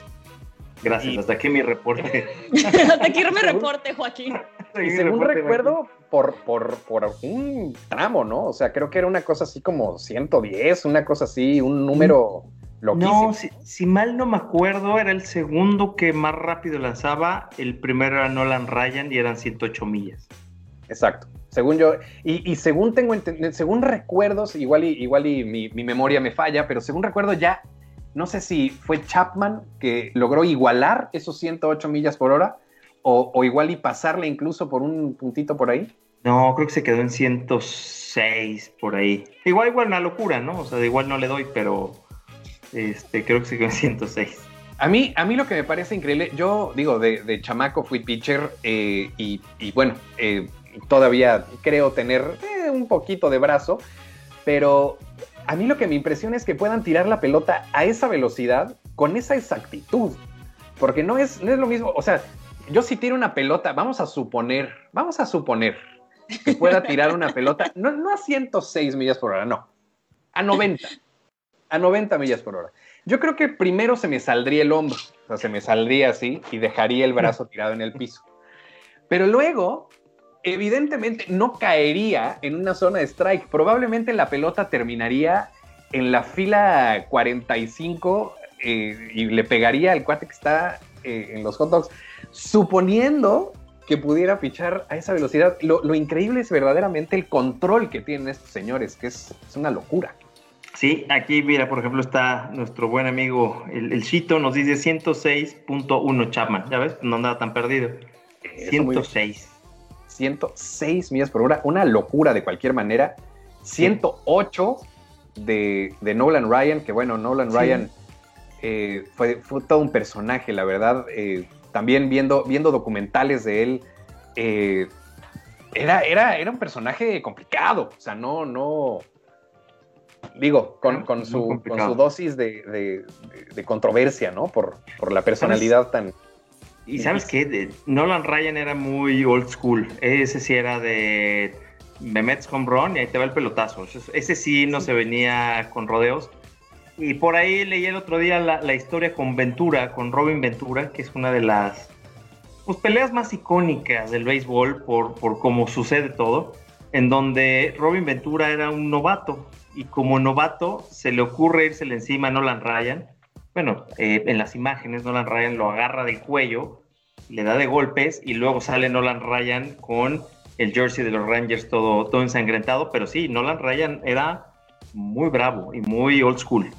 Gracias, Y- hasta aquí mi reporte. *laughs* Te quiero mi *laughs* reporte, Joaquín. *laughs* Hasta aquí Y según reporte, recuerdo, por, por, por un tramo, ¿no? O sea, creo que era una cosa así como 110, una cosa así, un número loquísimo. No, si, si mal no me acuerdo, era el segundo que más rápido lanzaba. El primero era Nolan Ryan y eran 108 millas. Exacto. Según yo, y, y según tengo según recuerdos, igual y, igual y mi, mi memoria me falla, pero según recuerdo ya, no sé si fue Chapman que logró igualar esos 108 millas por hora, o, o igual y pasarle incluso por un puntito por ahí. No, creo que se quedó en 106 por ahí. Igual, igual una locura, ¿no? O sea, igual no le doy, pero este, creo que se quedó en 106. A mí, a mí lo que me parece increíble, yo digo, de, de chamaco fui pitcher eh, y, y bueno, eh, todavía creo tener eh, un poquito de brazo, pero a mí lo que me impresiona es que puedan tirar la pelota a esa velocidad con esa exactitud, porque no es, no es lo mismo, o sea, yo si tiro una pelota, vamos a suponer, vamos a suponer que pueda tirar una pelota, *laughs* no, no a 106 millas por hora, no, a 90. a 90 millas por hora. Yo creo que primero se me saldría el hombro, o sea, se me saldría así y dejaría el brazo tirado en el piso. Pero luego, evidentemente, no caería en una zona de strike. Probablemente la pelota terminaría en la fila 45 eh, y le pegaría al cuate que está eh, en los hot dogs, suponiendo que pudiera pichar a esa velocidad. Lo, increíble es verdaderamente el control que tienen estos señores, que es, una locura. Sí, aquí mira, por ejemplo, está nuestro buen amigo, el, el Chito, nos dice 106.1 Chapman, ya ves, no andaba tan perdido. 106. 106 millas por hora, una locura de cualquier manera. 108 de, Nolan Ryan, que bueno, Nolan Ryan eh, fue, fue, todo un personaje, la verdad. Eh, también viendo, viendo documentales de él, eh, era, era, era un personaje complicado. O sea, no, no. Digo, con, ah, su, con su, dosis de, controversia, ¿no? Por, por la personalidad tan. Y sabes qué, Nolan Ryan era muy old school. Ese sí era de me metes home run y ahí te va el pelotazo. Ese sí no se venía con rodeos. Y por ahí leí el otro día la, historia con Ventura, con Robin Ventura, que es una de las pues, peleas más icónicas del béisbol por, por cómo sucede todo, en donde Robin Ventura era un novato y como novato se le ocurre irse encima a Nolan Ryan. Bueno, eh, en las imágenes Nolan Ryan lo agarra del cuello, le da de golpes y luego sale Nolan Ryan con el jersey de los Rangers todo, todo ensangrentado, pero sí, Nolan Ryan era muy bravo y muy old school.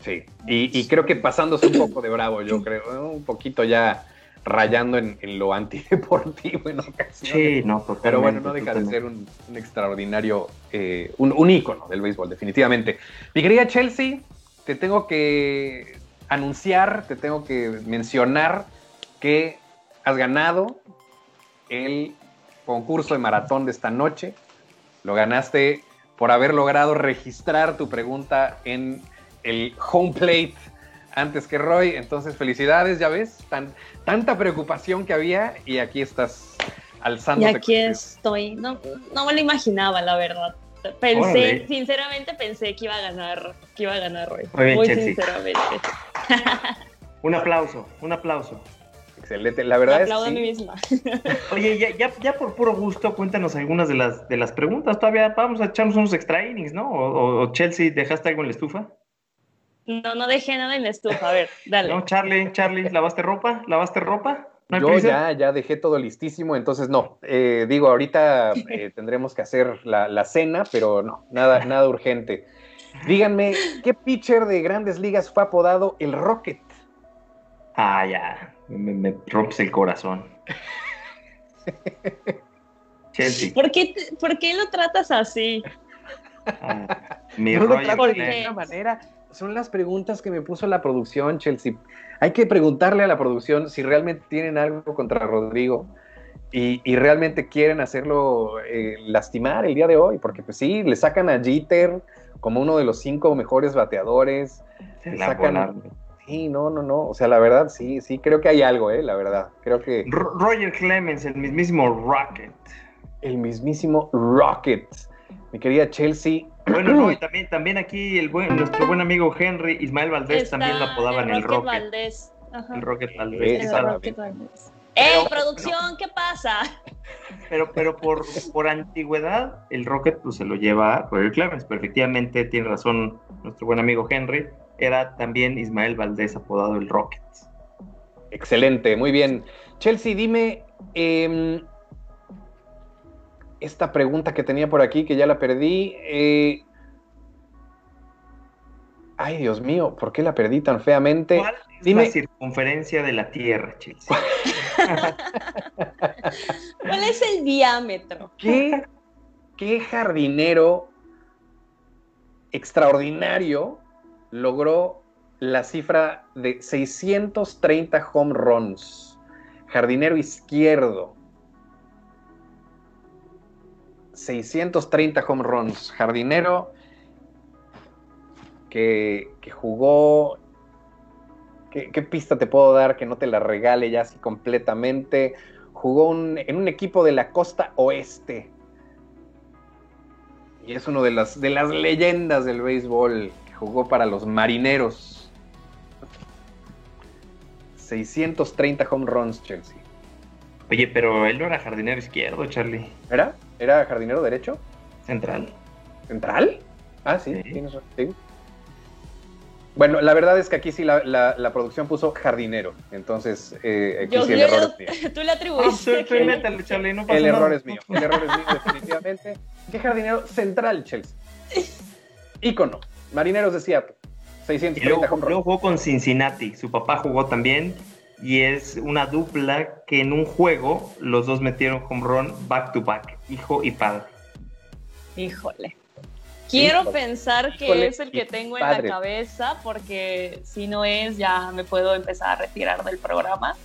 Sí, y, creo que pasándose un poco de bravo, yo creo, un poquito ya rayando en, lo antideportivo en ocasiones. Sí, no, totalmente, Pero bueno, no deja de ser un, extraordinario, eh, un, un ícono del béisbol, definitivamente. Mi querida Chelsea, te tengo que anunciar, te tengo que mencionar que has ganado el concurso de maratón de esta noche. Lo ganaste por haber logrado registrar tu pregunta en el home plate antes que Roy. Entonces, felicidades, ya ves, tan, tanta preocupación que había y aquí estás alzando. Y aquí estoy. No, no me lo imaginaba, la verdad. Pensé, sinceramente pensé que iba a ganar, que iba a ganar Roy. Muy, sinceramente. *laughs* un aplauso, un aplauso. Excelente, la verdad es. a mí misma. *laughs* Oye, ya, ya, ya, por puro gusto, cuéntanos algunas de las, de las preguntas. Todavía vamos a echarnos unos extra innings, ¿no? o Chelsea, ¿dejaste algo en la estufa? No, no dejé nada en la estufa. A ver, dale. No, Charlie, Charlie, ¿lavaste ropa? ¿Lavaste ropa? Yo ya, ya dejé todo listísimo, entonces no. Eh, digo, ahorita eh, tendremos que hacer la, cena, pero no, nada, nada urgente. Díganme, ¿qué pitcher de grandes ligas fue apodado el Rocket? Ah, ya, me, rompes el corazón. Chelsea. ¿Por qué, ¿Por qué lo tratas así? Ah, mi no de alguna manera son las preguntas que me puso la producción, Chelsea. Hay que preguntarle a la producción si realmente tienen algo contra Rodrigo y, realmente quieren hacerlo eh, lastimar el día de hoy, porque pues sí, le sacan a Jeter como uno de los cinco mejores bateadores. le sacan... Sí, no, no, no. O sea, la verdad, sí, sí, creo que hay algo, ¿eh? La verdad. Creo que. Roger Clemens, el mismísimo Rocket. El mismísimo Rocket. Mi querida Chelsea, *clears throat* bueno, no, y también, también aquí el buen, nuestro buen amigo Henry Ismael Valdés también lo apodaban el, Rocket. Valdés. El Rocket Valdés. El Rocket Valdés. ¡Ey, producción! ¿Qué pasa? Pero, pero por, por antigüedad, el Rocket pues, se lo lleva por el Clemens. Pero efectivamente tiene razón nuestro buen amigo Henry. Era también Ismael Valdés apodado el Rocket. Excelente, muy bien. Chelsea, dime, eh, esta pregunta que tenía por aquí, que ya la perdí. Eh, ay, Dios mío, ¿por qué la perdí tan feamente? ¿Cuál es Dime... la circunferencia de la Tierra, Chelsea? *laughs* ¿Cuál es el diámetro? ¿Qué, qué jardinero extraordinario logró la cifra de 630 home runs? Jardinero izquierdo 630 home runs. Jardinero que, jugó. ¿qué, pista te puedo dar que no te la regale ya así completamente? Jugó en un equipo de la costa oeste. Y es uno de las, de las leyendas del béisbol. Jugó para los Marineros. 630 home runs, Chelsea. Oye, pero él no era jardinero izquierdo, Charlie. ¿Era? ¿Era jardinero derecho? Central. ¿Central? Ah, sí, Sí. tienes razón, sí. Bueno, la verdad es que aquí sí la, la- la producción puso jardinero. Entonces, eh, aquí Yo, sí el yo- error es mío. *laughs* tú le Ah, atribuiste. tú, tú que- métale, Charlie, no pasa El nada. error es mío. El error es mío, definitivamente. ¿Qué jardinero? Central, Chelsea. Ícono. Marineros de Seattle. Y 630 luego, home runs. luego jugó con Cincinnati. Su papá jugó también. Y es una dupla que en un juego los dos metieron home run back to back, hijo y padre. Híjole. Quiero Híjole. pensar que Híjole, es el que tengo en padre. la cabeza, porque si no es, ya me puedo empezar a retirar del programa.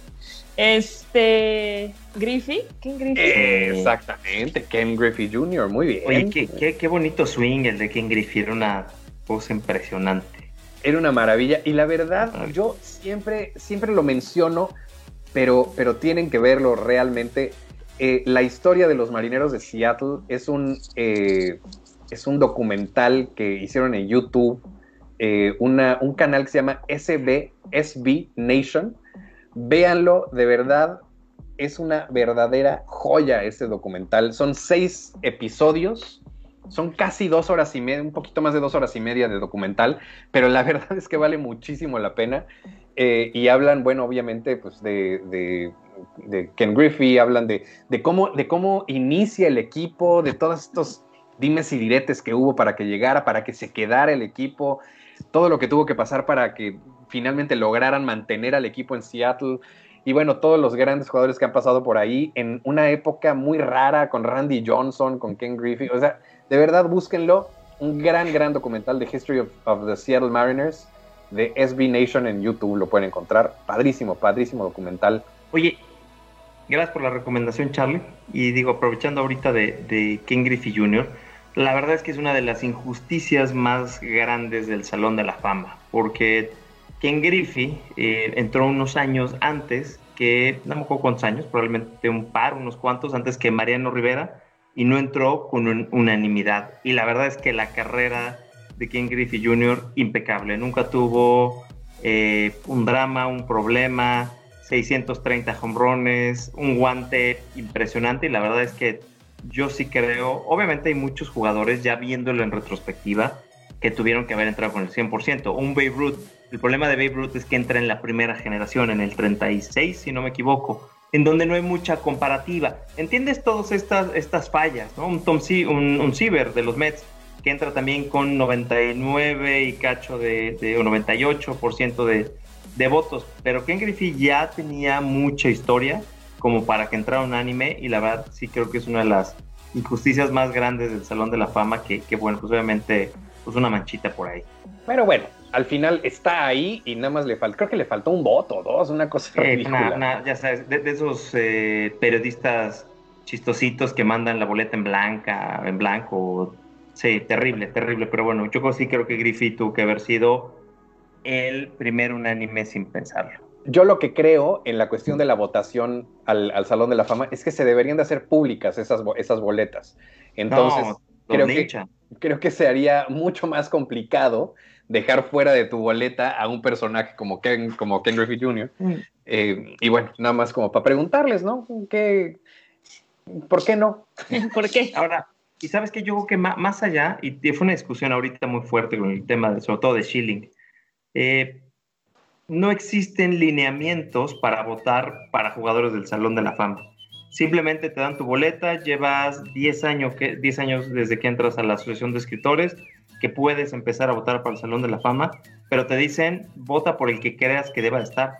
Este. Griffey. ¿Quién Griffey? Exactamente. Ken Griffey Jr., muy bien. Oye, qué, qué, qué bonito swing el de Ken Griffey. Era una cosa impresionante. Era una maravilla. Y la verdad, Maravilla. yo siempre, siempre lo menciono, pero, pero tienen que verlo realmente. Eh, la historia de los marineros de Seattle es un, eh, es un documental que hicieron en YouTube, eh, una- un canal que se llama SB, SB Nation. Véanlo, de verdad, es una verdadera joya ese documental. Son seis episodios, son casi dos horas y media, un poquito más de dos horas y media de documental, pero la *laughs* verdad es que vale muchísimo la pena. Y hablan, bueno, obviamente, pues de- de Ken Griffey, hablan de, de cómo, de cómo inicia el equipo, de todos estos dimes y diretes que hubo para que llegara, para que se quedara el equipo, todo lo que tuvo que pasar para que finalmente lograran mantener al equipo en Seattle. Y bueno, todos los grandes jugadores que han pasado por ahí en una época muy rara con Randy Johnson, con Ken Griffey. O sea, de verdad, búsquenlo. Un gran, gran documental de History of, of the Seattle Mariners de SB Nation en YouTube. Lo pueden encontrar. Padrísimo, padrísimo documental. Oye, gracias por la recomendación, Charlie. Y digo, aprovechando ahorita de, de Ken Griffey Jr., la verdad es que es una de las injusticias más grandes del Salón de la Fama, porque Ken Griffey eh, entró unos años antes que, no me acuerdo cuántos años, probablemente un par, unos cuantos, antes que Mariano Rivera, y no entró con un- unanimidad. Y la verdad es que la carrera de Ken Griffey Jr. impecable, nunca tuvo eh, un drama, un problema, 630 hombrones, un guante impresionante y la verdad es que yo sí creo, obviamente hay muchos jugadores ya viéndolo en retrospectiva que tuvieron que haber entrado con el 100%. Un Babe Ruth, el problema de Babe Ruth es que entra en la primera generación, en el 36, si no me equivoco, en donde no hay mucha comparativa. ¿Entiendes todas estas, estas fallas? Un Tom Se- un, un de los Mets que entra también con 99 y cacho de, de o 98% de, de votos, pero Ken Griffey ya tenía mucha historia como para que entrara un anime y la verdad sí creo que es una de las injusticias más grandes del Salón de la Fama que, que bueno, pues obviamente pues una manchita por ahí. Pero bueno, al final está ahí y nada más le faltó, creo que le faltó un voto o dos, una cosa Eh, ridícula. ya sabes, de, de esos eh, periodistas chistositos que mandan la boleta en blanca, en blanco. Sí, terrible, terrible. Pero bueno, yo sí creo que Griffey tuvo que haber sido el primer unánime sin pensarlo. Yo lo que creo en la cuestión de la votación al, al Salón de la Fama es que se deberían de hacer públicas esas, bo- esas boletas. Entonces, no, creo que- creo que se haría mucho más complicado dejar fuera de tu boleta a un personaje como Ken, como Ken Griffey Jr. Eh, y bueno, nada más como para preguntarles, ¿no? ¿Qué, ¿Por qué no? *laughs* ¿Por qué? Ahora, y sabes que yo creo que más allá, y y fue una discusión ahorita muy fuerte con el tema, de, sobre todo de Schilling, eh, no existen lineamientos para votar para jugadores del Salón de la Fama. Simplemente te dan tu boleta, llevas 10 años, que, 10 años desde que entras a la Asociación de Escritores, que puedes empezar a votar para el Salón de la Fama, pero te dicen, vota por el que creas que deba estar.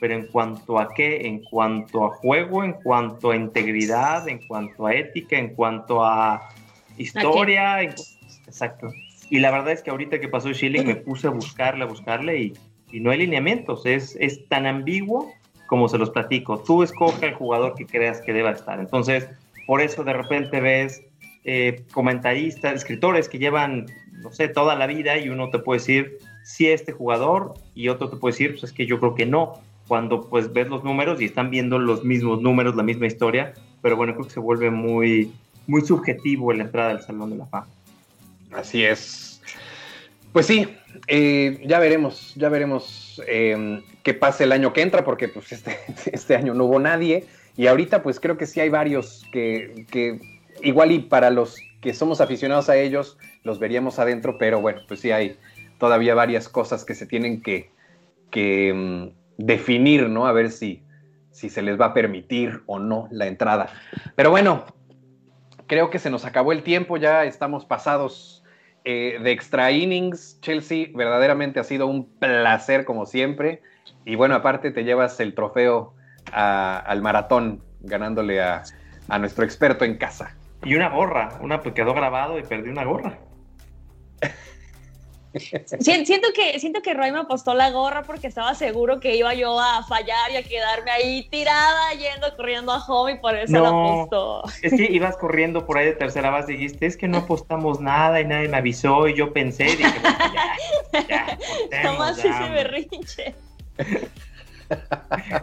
Pero en cuanto a qué, en cuanto a juego, en cuanto a integridad, en cuanto a ética, en cuanto a historia, en- exacto. Y la verdad es que ahorita que pasó Schilling me puse a buscarle, a buscarle y, y no hay lineamientos. Es, es tan ambiguo como se los platico. Tú escoge el jugador que creas que deba estar. Entonces, por eso de repente ves eh, comentaristas, escritores que llevan, no sé, toda la vida y uno te puede decir si este jugador y otro te puede decir, pues es que yo creo que no. Cuando pues ves los números y están viendo los mismos números, la misma historia, pero bueno, creo que se vuelve muy, muy subjetivo la entrada del Salón de la Fama. Así es. Pues sí, eh, ya veremos, ya veremos eh, qué pasa el año que entra, porque pues este, *laughs* este, año no hubo nadie. Y ahorita pues creo que sí hay varios que, que, igual y para los que somos aficionados a ellos, los veríamos adentro, pero bueno, pues sí hay todavía varias cosas que se tienen que, que um, definir, ¿no? A ver si, si se les va a permitir o no la entrada. Pero bueno, creo que se nos acabó el tiempo, ya estamos pasados eh, de extra innings, Chelsea, verdaderamente ha sido un placer como siempre. Y bueno, aparte te llevas el trofeo a, al maratón, ganándole a, a, nuestro experto en casa. Y una gorra, una pues quedó grabado y perdí una gorra. *laughs* Siento que, siento que Roy me apostó la gorra porque estaba seguro que iba yo a fallar y a quedarme ahí tirada, yendo corriendo a home y por eso no, la apostó. Es que ibas corriendo por ahí de tercera base y dijiste, es que no apostamos nada y nadie me avisó y yo pensé, dije, bueno, ya, ya, Tomás ese berrinche. *laughs*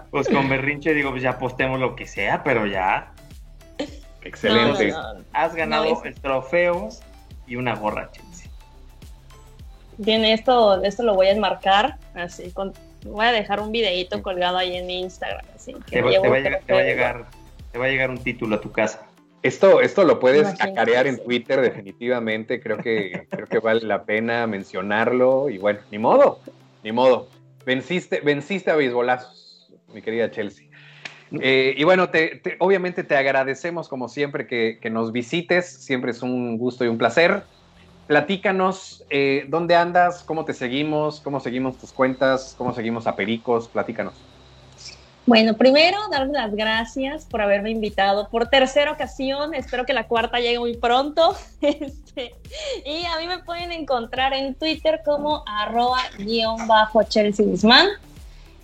Pues con berrinche digo, pues ya apostemos lo que sea, pero ya. Excelente. No, no, Has ganado el trofeo y una gorra, che tiene esto, esto lo voy a enmarcar, así, con, voy a dejar un videito colgado ahí en mi Instagram, así. Que te, va, te, va llegar, te, va, a llegar, te va a llegar un título a tu casa. Esto, esto lo puedes acarear en Twitter definitivamente, creo que, *laughs* creo que vale la pena mencionarlo y bueno, ni modo, ni modo. Venciste, venciste a beisbolazos, mi querida Chelsea. Eh, y bueno, te, te, obviamente te agradecemos como siempre que, que, nos visites, siempre es un gusto y un placer platícanos eh, dónde andas, cómo te seguimos, cómo seguimos tus cuentas, cómo seguimos a Pericos, platícanos. Bueno, primero, darles las gracias por haberme invitado por tercera ocasión. Espero que la cuarta llegue muy pronto. *laughs* Este, y a mí me pueden encontrar en Twitter como arroba guion bajo Chelsea Guzmán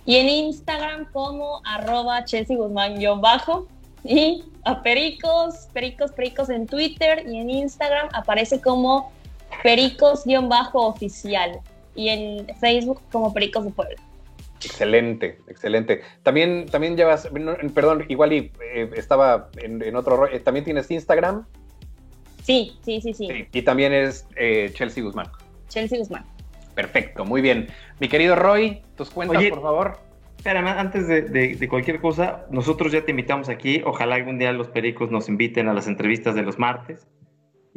y en Instagram como arroba Chelsea Guzmán guion bajo. Y a Pericos, Pericos, Pericos en Twitter y en Instagram aparece como Pericos-oficial y en Facebook como Pericos de Puebla. Excelente, excelente. También, también llevas, perdón, igual y eh, estaba en, en otro, eh, ¿también tienes Instagram? Sí, sí, sí, sí. sí y también es eh, Chelsea Guzmán. Chelsea Guzmán. Perfecto, muy bien. Mi querido Roy, tus cuentas, Oye, por favor. Espérame, antes de, de, de, cualquier cosa, nosotros ya te invitamos aquí. Ojalá algún día los pericos nos inviten a las entrevistas de los martes.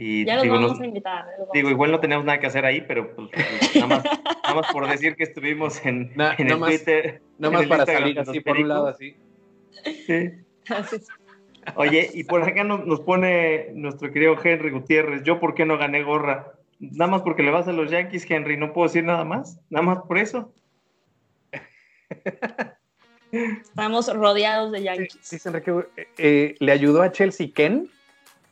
Y, ya los digo, vamos no, a invitar. Vamos digo, igual no tenemos nada que hacer ahí, pero pues, pues nada, más, nada, más, por decir que estuvimos en, Na, en el más, Twitter. Nada más para Instagram salir así por un lado, así. Sí. Oye, y por acá nos, nos, pone nuestro querido Henry Gutiérrez, yo por qué no gané gorra. Nada más porque le vas a los Yankees, Henry, no puedo decir nada más, nada más por eso. Estamos rodeados de Yankees. Sí, sí Enrique, eh, ¿le ayudó a Chelsea Ken?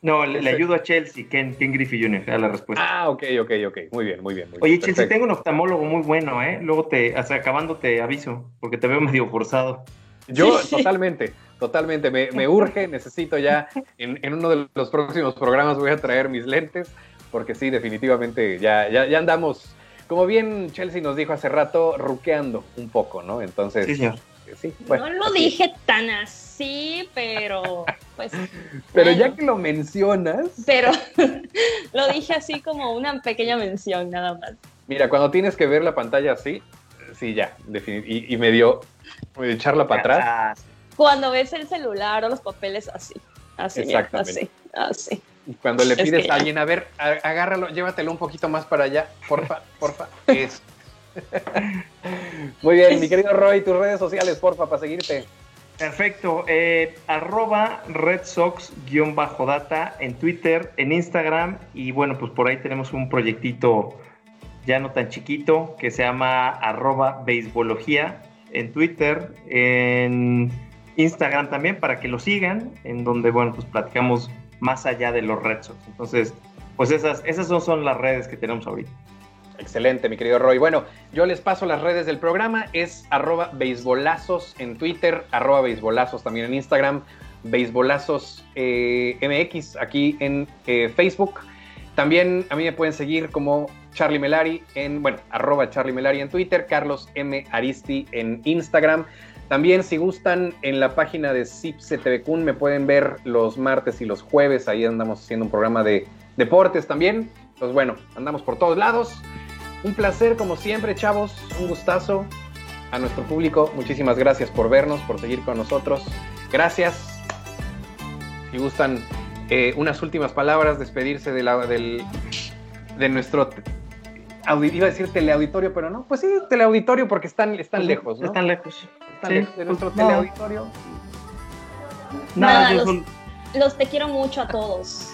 No, le, le, ayudo a Chelsea, Ken, Ken Griffey Jr., era la respuesta. Ah, ok, ok, ok. Muy bien, muy bien. Muy Oye, bien. Chelsea, Perfecto. tengo un oftalmólogo muy bueno, ¿eh? Luego te, hasta acabando te aviso, porque te veo medio forzado. Yo, totalmente, totalmente. Me, me urge, necesito ya, en, en, uno de los próximos programas voy a traer mis lentes, porque sí, definitivamente ya, ya, ya andamos, como bien Chelsea nos dijo hace rato, ruqueando un poco, ¿no? Entonces, sí, señor. Sí, bueno, no lo así. dije tan así, pero pues. *laughs* Pero bueno. ya que lo mencionas. Pero *laughs* lo dije así como una pequeña mención, nada más. Mira, cuando tienes que ver la pantalla así, sí, ya, y, y me dio echarla para atrás. Cuando ves el celular o los papeles así, así, Exactamente. Así, así. Y cuando le pides es que a alguien, a ver, agárralo, llévatelo un poquito más para allá, porfa, porfa. *laughs* Eso. Muy bien, mi querido Roy, tus redes sociales, porfa, para seguirte. Perfecto. Eh, arroba Red Sox-data en Twitter, en Instagram. Y bueno, pues por ahí tenemos un proyectito ya no tan chiquito que se llama arroba beisbología en Twitter, en Instagram también para que lo sigan, en donde, bueno, pues platicamos más allá de los Red Sox. Entonces, pues esas, esas son, son las redes que tenemos ahorita. Excelente, mi querido Roy. Bueno, yo les paso las redes del programa. Es arroba beisbolazos en Twitter, arroba beisbolazos también en Instagram, beisbolazos eh, MX aquí en eh, Facebook. También a mí me pueden seguir como Charlie Melari en, bueno, arroba Charlie Melari en Twitter, Carlos M. Aristi en Instagram. También si gustan en la página de Cipse TV Kun me pueden ver los martes y los jueves. Ahí andamos haciendo un programa de deportes también. Pues bueno, andamos por todos lados. Un placer como siempre, chavos, un gustazo. A nuestro público, muchísimas gracias por vernos, por seguir con nosotros. Gracias. Si gustan eh, unas últimas palabras, despedirse de, la, del, de nuestro iba a decir teleauditorio, pero no, pues sí, teleauditorio porque están, están lejos, ¿no? Están lejos. Están lejos de nuestro pues, teleauditorio. Nada, los, los, te quiero mucho a todos.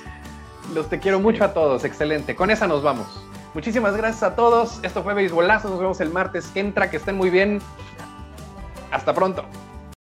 Los te quiero mucho a todos, excelente. Con esa nos vamos. Muchísimas gracias a todos. Esto fue Beisbolazo. Nos vemos el martes que entra. Que estén muy bien. Hasta pronto.